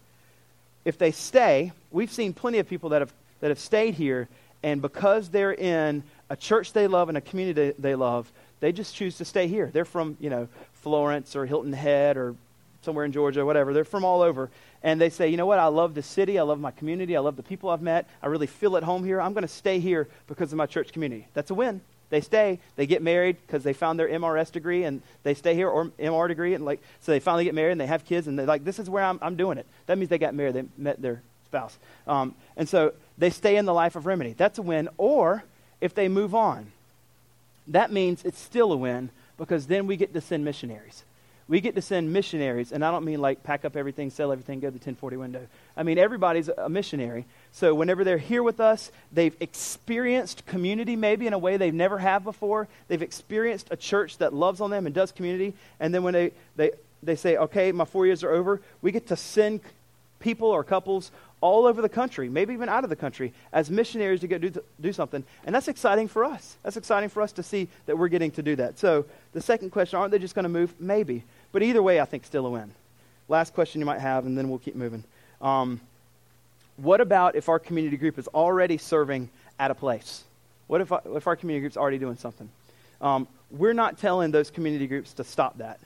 If they stay, we've seen plenty of people that have, that have stayed here, and because they're in a church they love and a community they love, they just choose to stay here. They're from, you know, Florence or Hilton Head or somewhere in Georgia, whatever. They're from all over. And they say, you know what? I love the city. I love my community. I love the people I've met. I really feel at home here. I'm going to stay here because of my church community. That's a win. They stay. They get married because they found their MRS degree and they stay here or MR degree. And like, so they finally get married and they have kids and they're like, this is where I'm, I'm doing it. That means they got married. They met their spouse. Um, and so they stay in the life of Remedy. That's a win. Or if they move on, that means it's still a win because then we get to send missionaries we get to send missionaries, and I don't mean like pack up everything, sell everything, go to the 1040 window. I mean, everybody's a missionary. So whenever they're here with us, they've experienced community maybe in a way they've never have before. They've experienced a church that loves on them and does community. And then when they, they, they say, okay, my four years are over, we get to send people or couples all over the country, maybe even out of the country, as missionaries to go do, do something. And that's exciting for us. That's exciting for us to see that we're getting to do that. So the second question, aren't they just going to move? Maybe. But either way, I think still a win. Last question you might have, and then we'll keep moving. Um, what about if our community group is already serving at a place? What if, if our community group's already doing something? Um, we're not telling those community groups to stop that.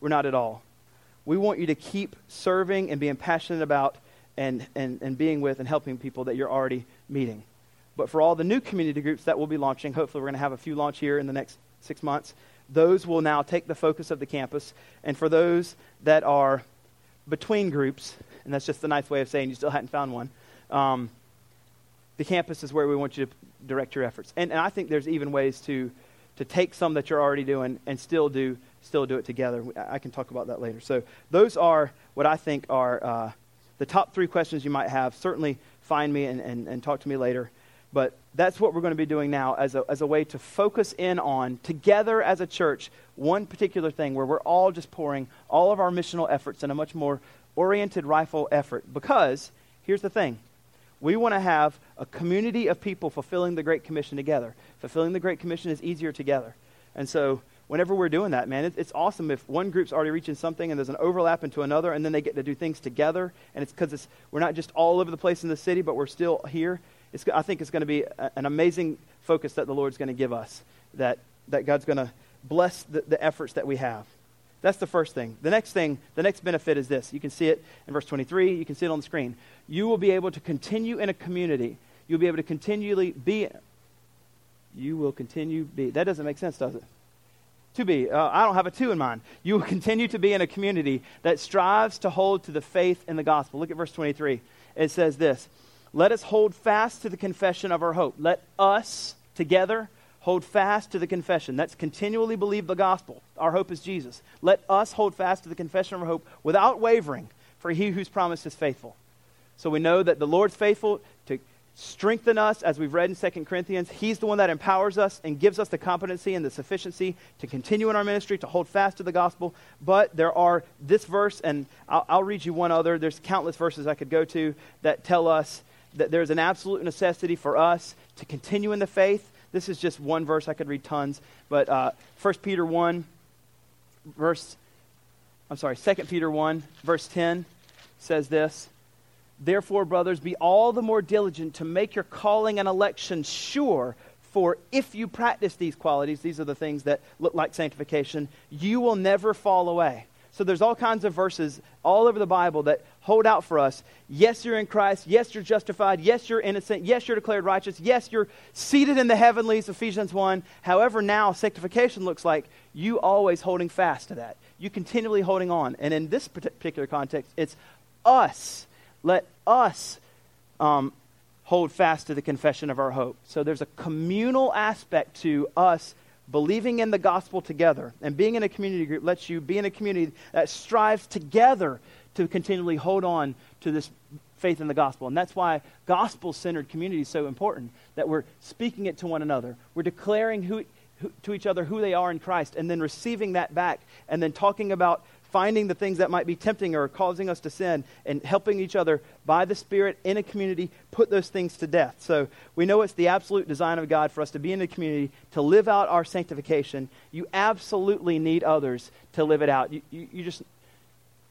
We're not at all. We want you to keep serving and being passionate about and, and, and being with and helping people that you're already meeting. But for all the new community groups that we'll be launching, hopefully we're going to have a few launch here in the next six months, those will now take the focus of the campus. And for those that are between groups, and that's just the nice way of saying you still hadn't found one, um, the campus is where we want you to direct your efforts. And, and I think there's even ways to, to take some that you're already doing and still do, still do it together. I can talk about that later. So those are what I think are uh, the top three questions you might have. Certainly find me and, and, and talk to me later. But that's what we're going to be doing now as a, as a way to focus in on, together as a church, one particular thing where we're all just pouring all of our missional efforts in a much more oriented rifle effort. Because here's the thing we want to have a community of people fulfilling the Great Commission together. Fulfilling the Great Commission is easier together. And so, whenever we're doing that, man, it, it's awesome if one group's already reaching something and there's an overlap into another, and then they get to do things together. And it's because we're not just all over the place in the city, but we're still here. I think it's going to be a, an amazing focus that the Lord's going to give us, that, that God's going to bless the, the efforts that we have. That's the first thing. The next thing, the next benefit is this. You can see it in verse 23. You can see it on the screen. You will be able to continue in a community. You'll be able to continually be. You will continue be. That doesn't make sense, does it? To be. Uh, I don't have a two in mind. You will continue to be in a community that strives to hold to the faith in the gospel. Look at verse 23. It says this Let us hold fast to the confession of our hope. Let us together hold fast to the confession. That's continually believe the gospel. Our hope is Jesus. Let us hold fast to the confession of our hope without wavering, for he who's promised is faithful. So we know that the Lord's faithful to strengthen us, as we've read in 2 Corinthians. He's the one that empowers us and gives us the competency and the sufficiency to continue in our ministry, to hold fast to the gospel. But there are this verse, and I'll, I'll read you one other. There's countless verses I could go to that tell us that there's an absolute necessity for us to continue in the faith this is just one verse. I could read tons. But uh, 1 Peter 1, verse, I'm sorry, 2 Peter 1, verse 10 says this Therefore, brothers, be all the more diligent to make your calling and election sure. For if you practice these qualities, these are the things that look like sanctification, you will never fall away. So there's all kinds of verses all over the Bible that hold out for us. Yes, you're in Christ. Yes, you're justified. Yes, you're innocent. Yes, you're declared righteous. Yes, you're seated in the heavenlies, Ephesians 1. However, now sanctification looks like you always holding fast to that. You continually holding on. And in this particular context, it's us. Let us um, hold fast to the confession of our hope. So there's a communal aspect to us believing in the gospel together and being in a community group lets you be in a community that strives together to continually hold on to this faith in the gospel. And that's why gospel centered community is so important that we're speaking it to one another. We're declaring who, who, to each other who they are in Christ and then receiving that back and then talking about finding the things that might be tempting or causing us to sin and helping each other by the Spirit in a community put those things to death. So we know it's the absolute design of God for us to be in a community, to live out our sanctification. You absolutely need others to live it out. You, you, you just.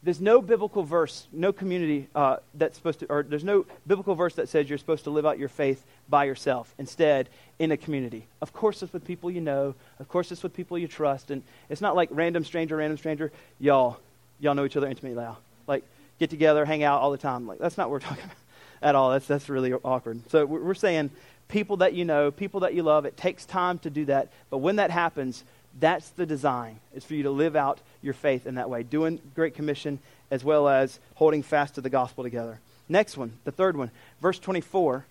There's no biblical verse, no community uh, that's supposed to, or there's no biblical verse that says you're supposed to live out your faith by yourself. Instead, in a community. Of course, it's with people you know. Of course, it's with people you trust. And it's not like random stranger, random stranger. Y'all, y'all know each other intimately now. Like, get together, hang out all the time. Like, that's not what we're talking about at all. That's, that's really awkward. So we're saying people that you know, people that you love. It takes time to do that. But when that happens, that's the design, is for you to live out your faith in that way, doing Great Commission as well as holding fast to the gospel together. Next one, the third one, verse 24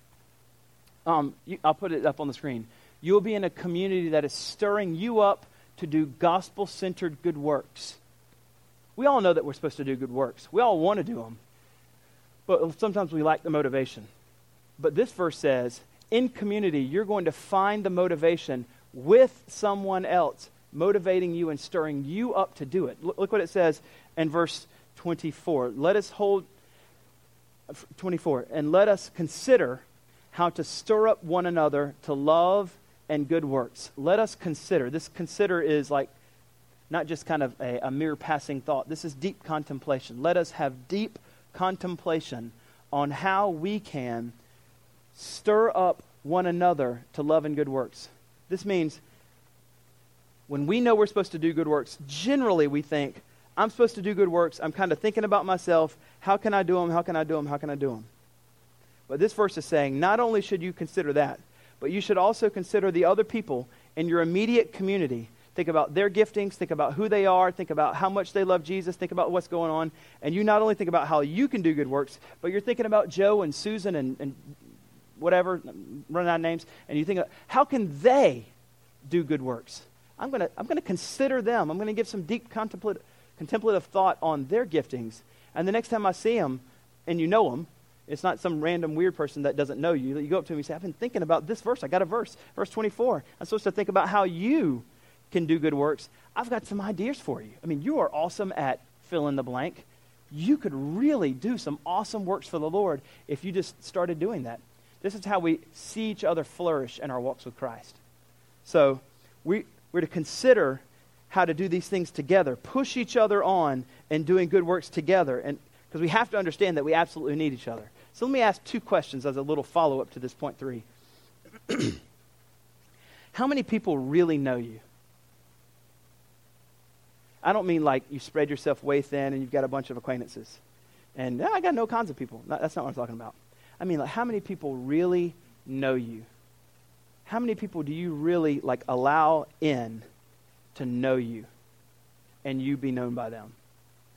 um, you, I'll put it up on the screen. You'll be in a community that is stirring you up to do gospel centered good works. We all know that we're supposed to do good works, we all want to do them. But sometimes we lack the motivation. But this verse says, in community, you're going to find the motivation with someone else motivating you and stirring you up to do it. Look, what it says in verse 24. Let us hold 24. And let us consider how to stir up one another to love and good works. Let us consider. This consider is like not just kind of a, a mere passing thought. This is deep contemplation. Let us have deep contemplation on how we can stir up one another to love and good works. This means when we know we're supposed to do good works, generally we think, I'm supposed to do good works. I'm kind of thinking about myself. How can I do them? How can I do them? How can I do them? But this verse is saying not only should you consider that, but you should also consider the other people in your immediate community. Think about their giftings, think about who they are, think about how much they love Jesus, think about what's going on. And you not only think about how you can do good works, but you're thinking about Joe and Susan and, and whatever, running out of names, and you think, how can they do good works? I'm going to I'm going to consider them. I'm going to give some deep contemplative, contemplative thought on their giftings. And the next time I see them, and you know them, it's not some random weird person that doesn't know you. You go up to him and say, I've been thinking about this verse. I got a verse, verse 24. I'm supposed to think about how you can do good works. I've got some ideas for you. I mean, you are awesome at fill in the blank. You could really do some awesome works for the Lord if you just started doing that. This is how we see each other flourish in our walks with Christ. So we, we're to consider how to do these things together, push each other on and doing good works together. And because we have to understand that we absolutely need each other. So let me ask two questions as a little follow up to this point three. How many people really know you? I don't mean like you spread yourself way thin and you've got a bunch of acquaintances. And I got no kinds of people. That's not what I'm talking about. I mean, like, how many people really know you? How many people do you really like allow in to know you and you be known by them?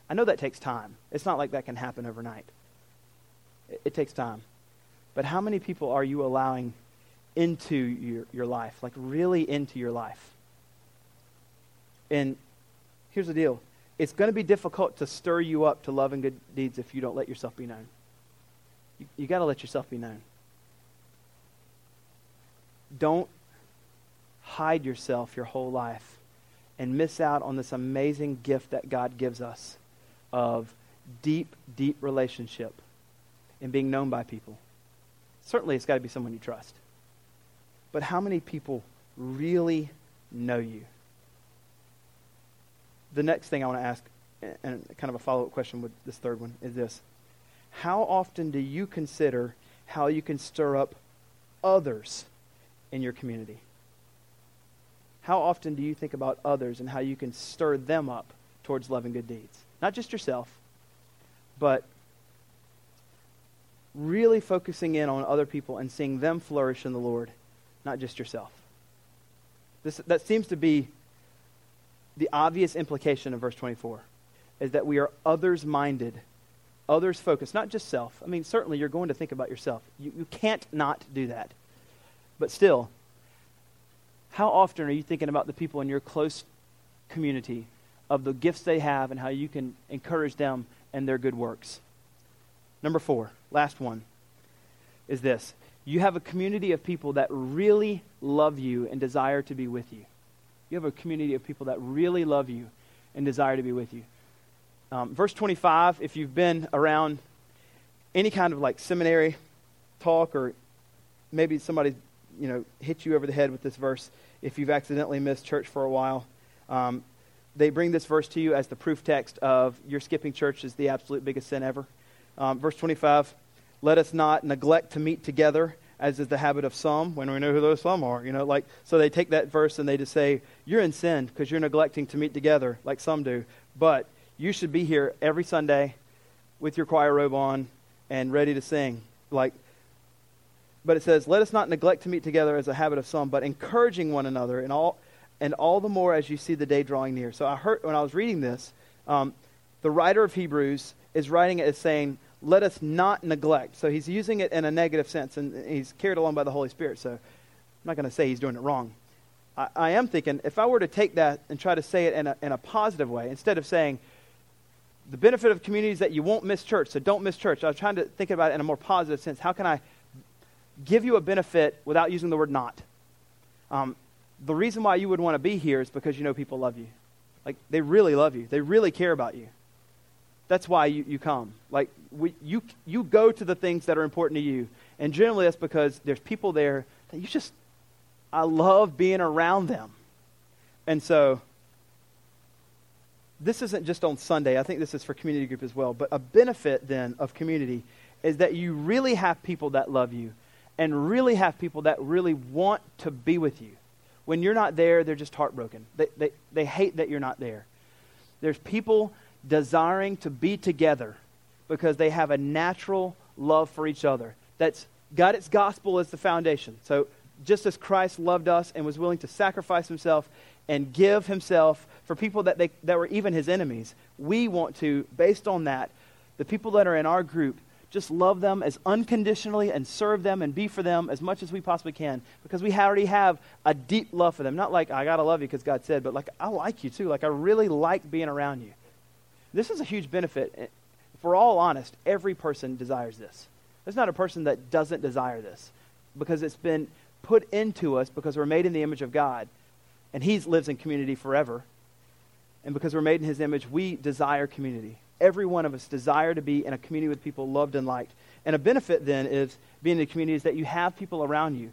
I know that takes time. It's not like that can happen overnight. It, it takes time. But how many people are you allowing into your, your life? Like, really into your life? And here's the deal it's going to be difficult to stir you up to love and good deeds if you don't let yourself be known. You, you got to let yourself be known. Don't hide yourself your whole life and miss out on this amazing gift that God gives us of deep, deep relationship and being known by people. Certainly, it's got to be someone you trust. But how many people really know you? The next thing I want to ask, and kind of a follow up question with this third one, is this How often do you consider how you can stir up others in your community? How often do you think about others and how you can stir them up towards love and good deeds? Not just yourself, but really focusing in on other people and seeing them flourish in the Lord, not just yourself. This, that seems to be the obvious implication of verse 24 is that we are others minded, others focused, not just self. I mean, certainly you're going to think about yourself. You, you can't not do that. But still, how often are you thinking about the people in your close community of the gifts they have and how you can encourage them and their good works. Number four, last one, is this. You have a community of people that really love you and desire to be with you. You have a community of people that really love you and desire to be with you. Um, verse 25, if you've been around any kind of like seminary talk or maybe somebody, you know, hit you over the head with this verse if you've accidentally missed church for a while. Um, they bring this verse to you as the proof text of your skipping church is the absolute biggest sin ever. Um, verse 25 Let us not neglect to meet together, as is the habit of some, when we know who those some are. You know, like, so they take that verse and they just say, You're in sin because you're neglecting to meet together, like some do. But you should be here every Sunday with your choir robe on and ready to sing. Like, but it says, Let us not neglect to meet together as a habit of some, but encouraging one another in all and all the more as you see the day drawing near. So I heard when I was reading this, um, the writer of Hebrews is writing it as saying, let us not neglect. So he's using it in a negative sense, and he's carried along by the Holy Spirit. So I'm not going to say he's doing it wrong. I, I, am thinking, if I were to take that and try to say it in a, in a positive way, instead of saying, the benefit of community is that you won't miss church, so don't miss church. I was trying to think about it in a more positive sense. How can I give you a benefit without using the word not? Um, the reason why you would want to be here is because you know people love you. Like, they really love you, they really care about you. that's why you, you come. Like, we, you, you go to the things that are important to you. And generally, that's because there's people there that you just, I love being around them. And so, this isn't just on Sunday. I think this is for community group as well. But a benefit then of community is that you really have people that love you and really have people that really want to be with you. When you're not there, they're just heartbroken. They, they, they hate that you're not there. There's people desiring to be together because they have a natural love for each other. That's got its gospel as the foundation. So just as Christ loved us and was willing to sacrifice himself and give himself for people that, they, that were even his enemies, we want to, based on that, the people that are in our group, just love them as unconditionally and serve them and be for them as much as we possibly can because we already have a deep love for them. Not like, I got to love you because God said, but like, I like you too. Like, I really like being around you. This is a huge benefit. Eh, if we're all honest, every person desires this. There's not a person that doesn't desire this because it's been put into us because we're made in the image of God and He lives in community forever. And because we're made in His image, we desire community. Every one of us desire to be in a community with people loved and liked. And a benefit then is being in a community is that you have people around you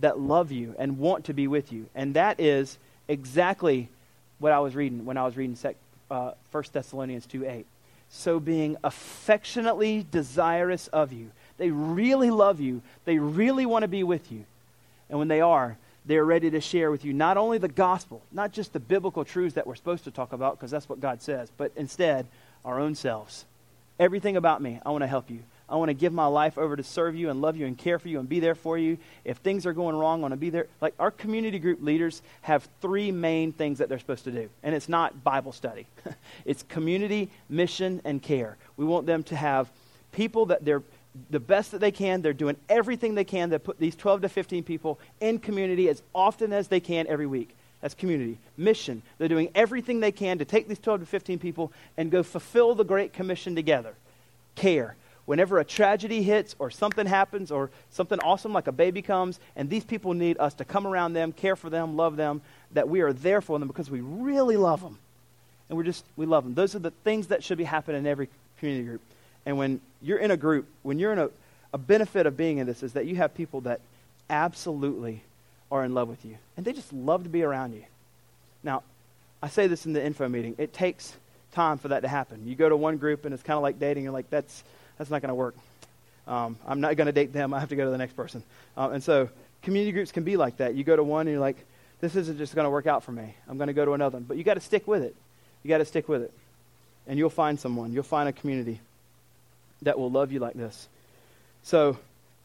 that love you and want to be with you. And that is exactly what I was reading when I was reading sec, uh, 1 Thessalonians 2 8. So being affectionately desirous of you. They really love you. They really want to be with you. And when they are, they are ready to share with you not only the gospel, not just the biblical truths that we're supposed to talk about, because that's what God says, but instead our own selves. Everything about me, I want to help you. I want to give my life over to serve you and love you and care for you and be there for you. If things are going wrong, I want to be there. Like our community group leaders have three main things that they're supposed to do. And it's not Bible study. it's community, mission, and care. We want them to have people that they're the best that they can. They're doing everything they can to put these 12 to 15 people in community as often as they can every week. That's community. Mission. They're doing everything they can to take these 12 to 15 people and go fulfill the Great Commission together. Care. Whenever a tragedy hits or something happens or something awesome like a baby comes, and these people need us to come around them, care for them, love them, that we are there for them because we really love them. And we're just, we love them. Those are the things that should be happening in every community group. And when you're in a group, when you're in a, a benefit of being in this is that you have people that absolutely are in love with you. And they just love to be around you. Now, I say this in the info meeting. It takes time for that to happen. You go to one group and it's kind of like dating. You're like, that's, that's not going to work. Um, I'm not going to date them. I have to go to the next person. Um, and so community groups can be like that. You go to one and you're like, this isn't just going to work out for me. I'm going to go to another one. But you got to stick with it. You got to stick with it. And you'll find someone. You'll find a community that will love you like this. So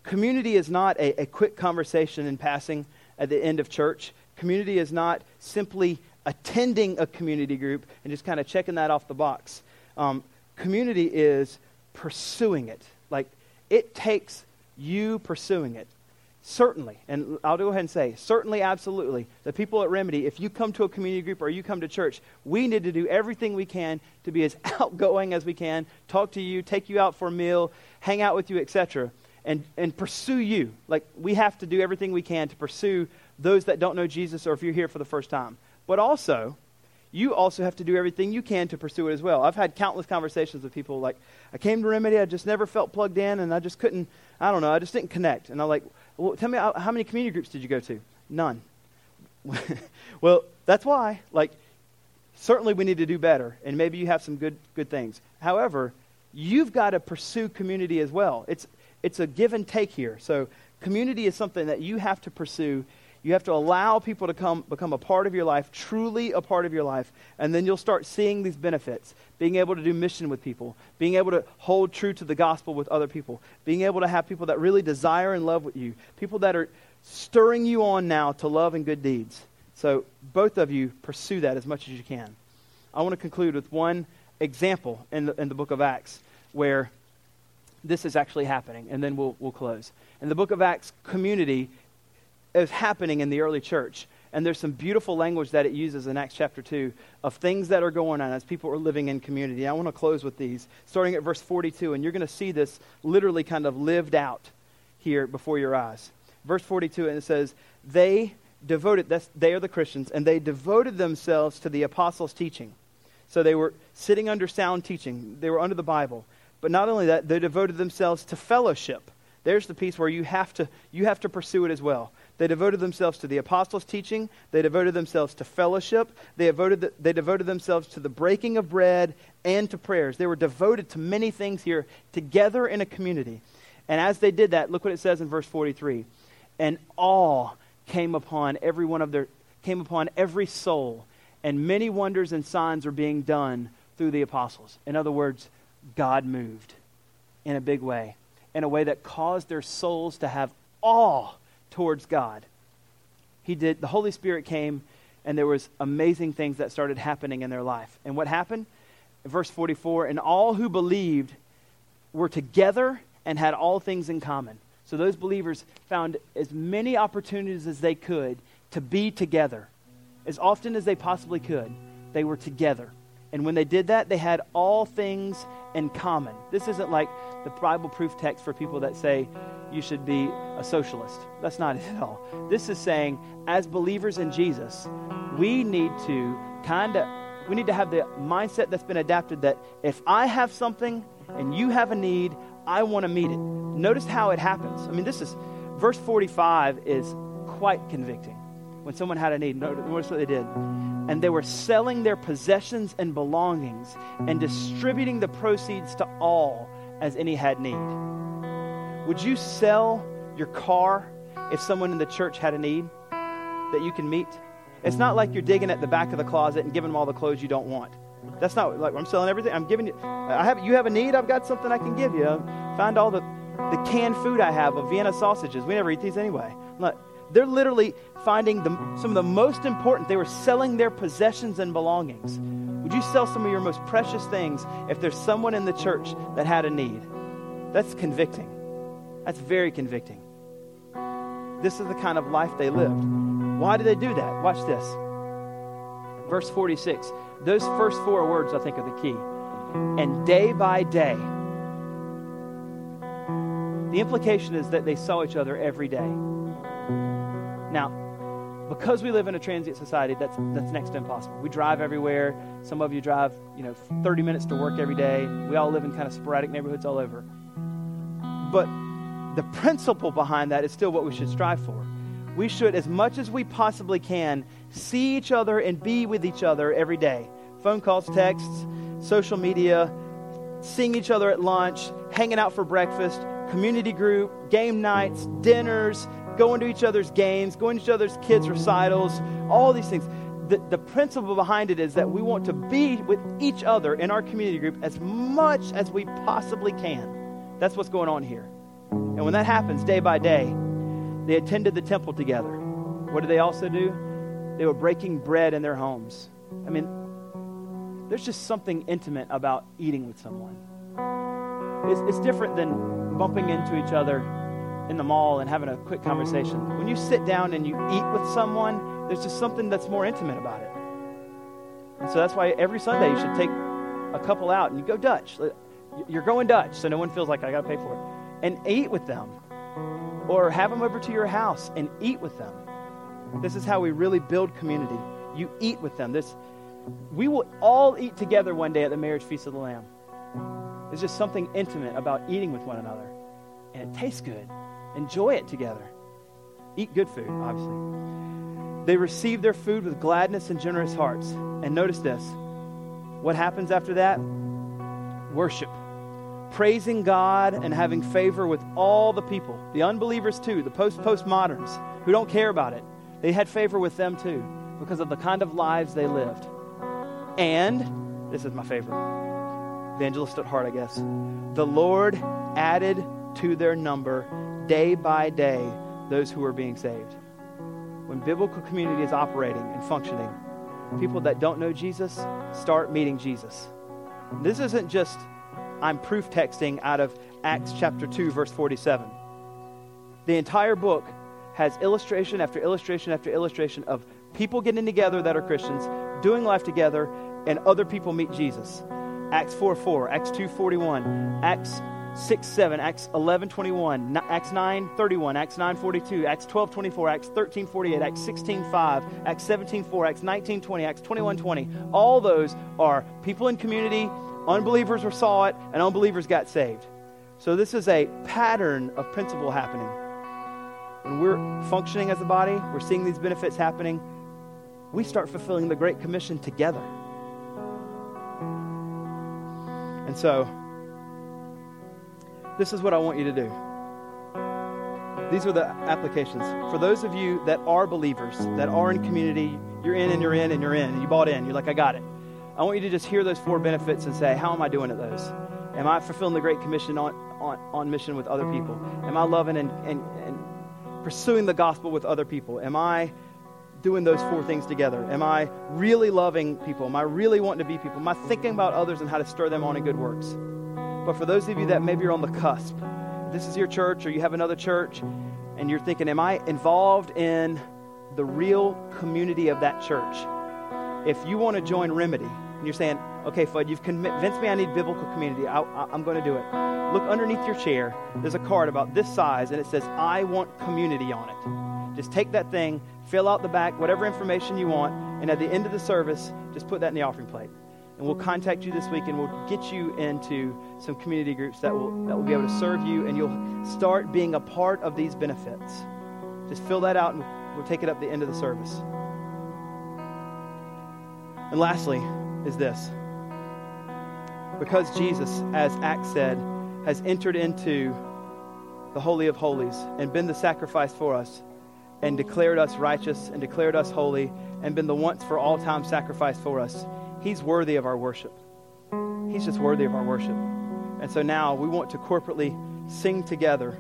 community is not a, a quick conversation in passing at the end of church. Community is not simply attending a community group and just kind of checking that off the box. Um, community is pursuing it. Like, it takes you pursuing it. Certainly, and I'll go ahead and say, certainly, absolutely, the people at Remedy, if you come to a community group or you come to church, we need to do everything we can to be as outgoing as we can, talk to you, take you out for a meal, hang out with you, etc., and, and pursue you. Like, we have to do everything we can to pursue those that don't know Jesus or if you're here for the first time. But also, you also have to do everything you can to pursue it as well. I've had countless conversations with people like, I came to Remedy, I just never felt plugged in, and I just couldn't, I don't know, I just didn't connect. And I'm like, well, tell me, how, many community groups did you go to? None. well, that's why. Like, certainly we need to do better, and maybe you have some good, good things. However, you've got to pursue community as well. It's, it's a give and take here. So, community is something that you have to pursue you have to allow people to come become a part of your life, truly a part of your life, and then you'll start seeing these benefits. Being able to do mission with people, being able to hold true to the gospel with other people, being able to have people that really desire and love with you, people that are stirring you on now to love and good deeds. So both of you pursue that as much as you can. I want to conclude with one example in the, in the book of Acts where this is actually happening, and then we'll, we'll close. In the book of Acts, community is happening in the early church. And there's some beautiful language that it uses in Acts chapter 2 of things that are going on as people are living in community. I want to close with these, starting at verse 42. And you're going to see this literally kind of lived out here before your eyes. Verse 42, and it says, They devoted, that's, they are the Christians, and they devoted themselves to the apostles' teaching So they were sitting under sound teaching, they were under the Bible. But not only that, they devoted themselves to fellowship. There's the piece where you have to, you have to pursue it as well. They devoted themselves to the apostles' teaching. They devoted themselves to fellowship. They devoted, the, they devoted themselves to the breaking of bread and to prayers. They were devoted to many things here together in a community. And as they did that, look what it says in verse 43. And awe came upon every one of their came upon every soul, and many wonders and signs were being done through the apostles. In other words, God moved in a big way, in a way that caused their souls to have awe towards God. He did the Holy Spirit came and there was amazing things that started happening in their life. And what happened? Verse 44, and all who believed were together and had all things in common. So those believers found as many opportunities as they could to be together. As often as they possibly could, they were together. And when they did that, they had all things in common. This isn't like the Bible proof text for people that say you should be a socialist. That's not it at all. This is saying, as believers in Jesus, we need to kind of we need to have the mindset that's been adapted that if I have something and you have a need, I want to meet it. Notice how it happens. I mean, this is verse 45 is quite convicting. When someone had a need, notice what they did. And they were selling their possessions and belongings and distributing the proceeds to all as any had need. Would you sell your car if someone in the church had a need that you can meet? It's not like you're digging at the back of the closet and giving them all the clothes you don't want. That's not like I'm selling everything. I'm giving you. I have. You have a need. I've got something I can give you. Find all the the canned food I have of Vienna sausages. We never eat these anyway. Not, they're literally finding the, some of the most important. They were selling their possessions and belongings. Would you sell some of your most precious things if there's someone in the church that had a need? That's convicting. That's very convicting. This is the kind of life they lived. Why did they do that? Watch this. Verse 46. Those first four words, I think, are the key. And day by day, the implication is that they saw each other every day. Now, because we live in a transient society, that's, that's next to impossible. We drive everywhere. Some of you drive, you know, 30 minutes to work every day. We all live in kind of sporadic neighborhoods all over. But the principle behind that is still what we should strive for. We should, as much as we possibly can, see each other and be with each other every day. Phone calls, texts, social media, seeing each other at lunch, hanging out for breakfast, community group, game nights, dinners, going to each other's games, going to each other's kids' recitals, all these things. The, the principle behind it is that we want to be with each other in our community group as much as we possibly can. That's what's going on here. And when that happens day by day, they attended the temple together. What did they also do? They were breaking bread in their homes. I mean, there's just something intimate about eating with someone. It's, it's different than bumping into each other in the mall and having a quick conversation. When you sit down and you eat with someone, there's just something that's more intimate about it. And so that's why every Sunday you should take a couple out and you go Dutch. You're going Dutch, so no one feels like I got to pay for it. And eat with them. Or have them over to your house and eat with them. This is how we really build community. You eat with them. This, we will all eat together one day at the marriage feast of the Lamb. There's just something intimate about eating with one another. And it tastes good. Enjoy it together. Eat good food, obviously. They receive their food with gladness and generous hearts. And notice this what happens after that? Worship. Praising God and having favor with all the people, the unbelievers too, the post postmoderns who don't care about it. They had favor with them too because of the kind of lives they lived. And, this is my favorite, evangelist at heart, I guess. The Lord added to their number day by day those who are being saved. When biblical community is operating and functioning, people that don't know Jesus start meeting Jesus. This isn't just I'm proof texting out of Acts chapter 2 verse 47. The entire book has illustration after illustration after illustration of people getting together that are Christians, doing life together, and other people meet Jesus. Acts 4 4, Acts 2 41, Acts 6 7, Acts 11 21, Acts 9 31, Acts 9 42, Acts 12 24, Acts 13 48, Acts 16 5, Acts 17 4, Acts 19 20, Acts 21 20. All those are people in community, unbelievers were saw it, and unbelievers got saved. So this is a pattern of principle happening. When we're functioning as a body, we're seeing these benefits happening, we start fulfilling the Great Commission together. And so, this is what I want you to do. These are the applications. For those of you that are believers, that are in community, you're in and you're in and you're in, and you bought in, you're like, I got it. I want you to just hear those four benefits and say, How am I doing at those? Am I fulfilling the Great Commission on, on, on mission with other people? Am I loving and, and, and pursuing the gospel with other people? Am I doing those four things together? Am I really loving people? Am I really wanting to be people? Am I thinking about others and how to stir them on in good works? But for those of you that maybe you're on the cusp, this is your church or you have another church, and you're thinking, Am I involved in the real community of that church? If you want to join Remedy, and you're saying, Okay, Fudd, you've convinced me I need biblical community, I, am going to do it. Look underneath your chair. There's a card about this size, and it says, I want community on it. Just take that thing, fill out the back, whatever information you want, and at the end of the service, just put that in the offering plate and we'll contact you this week and we'll get you into some community groups that will, that will be able to serve you and you'll start being a part of these benefits. Just fill that out and we'll take it up the end of the service. And lastly, is this. Because Jesus, as Acts said, has entered into the Holy of Holies and been the sacrifice for us and declared us righteous and declared us holy and been the once for all time sacrifice for us, He's worthy of our worship. He's just worthy of our worship. And so now we want to corporately sing together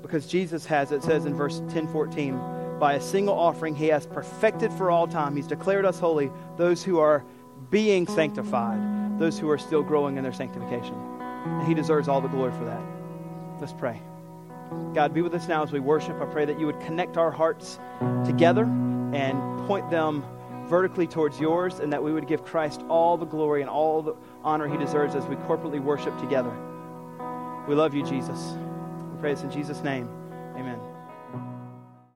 because Jesus has, it says in verse 10 14, by a single offering, he has perfected for all time. He's declared us holy, those who are being sanctified, those who are still growing in their sanctification. And he deserves all the glory for that. Let's pray. God, be with us now as we worship. I pray that you would connect our hearts together and point them vertically towards yours, and that we would give Christ all the glory and all the honor he deserves as we corporately worship together. We love you, Jesus. We pray this in Jesus' name.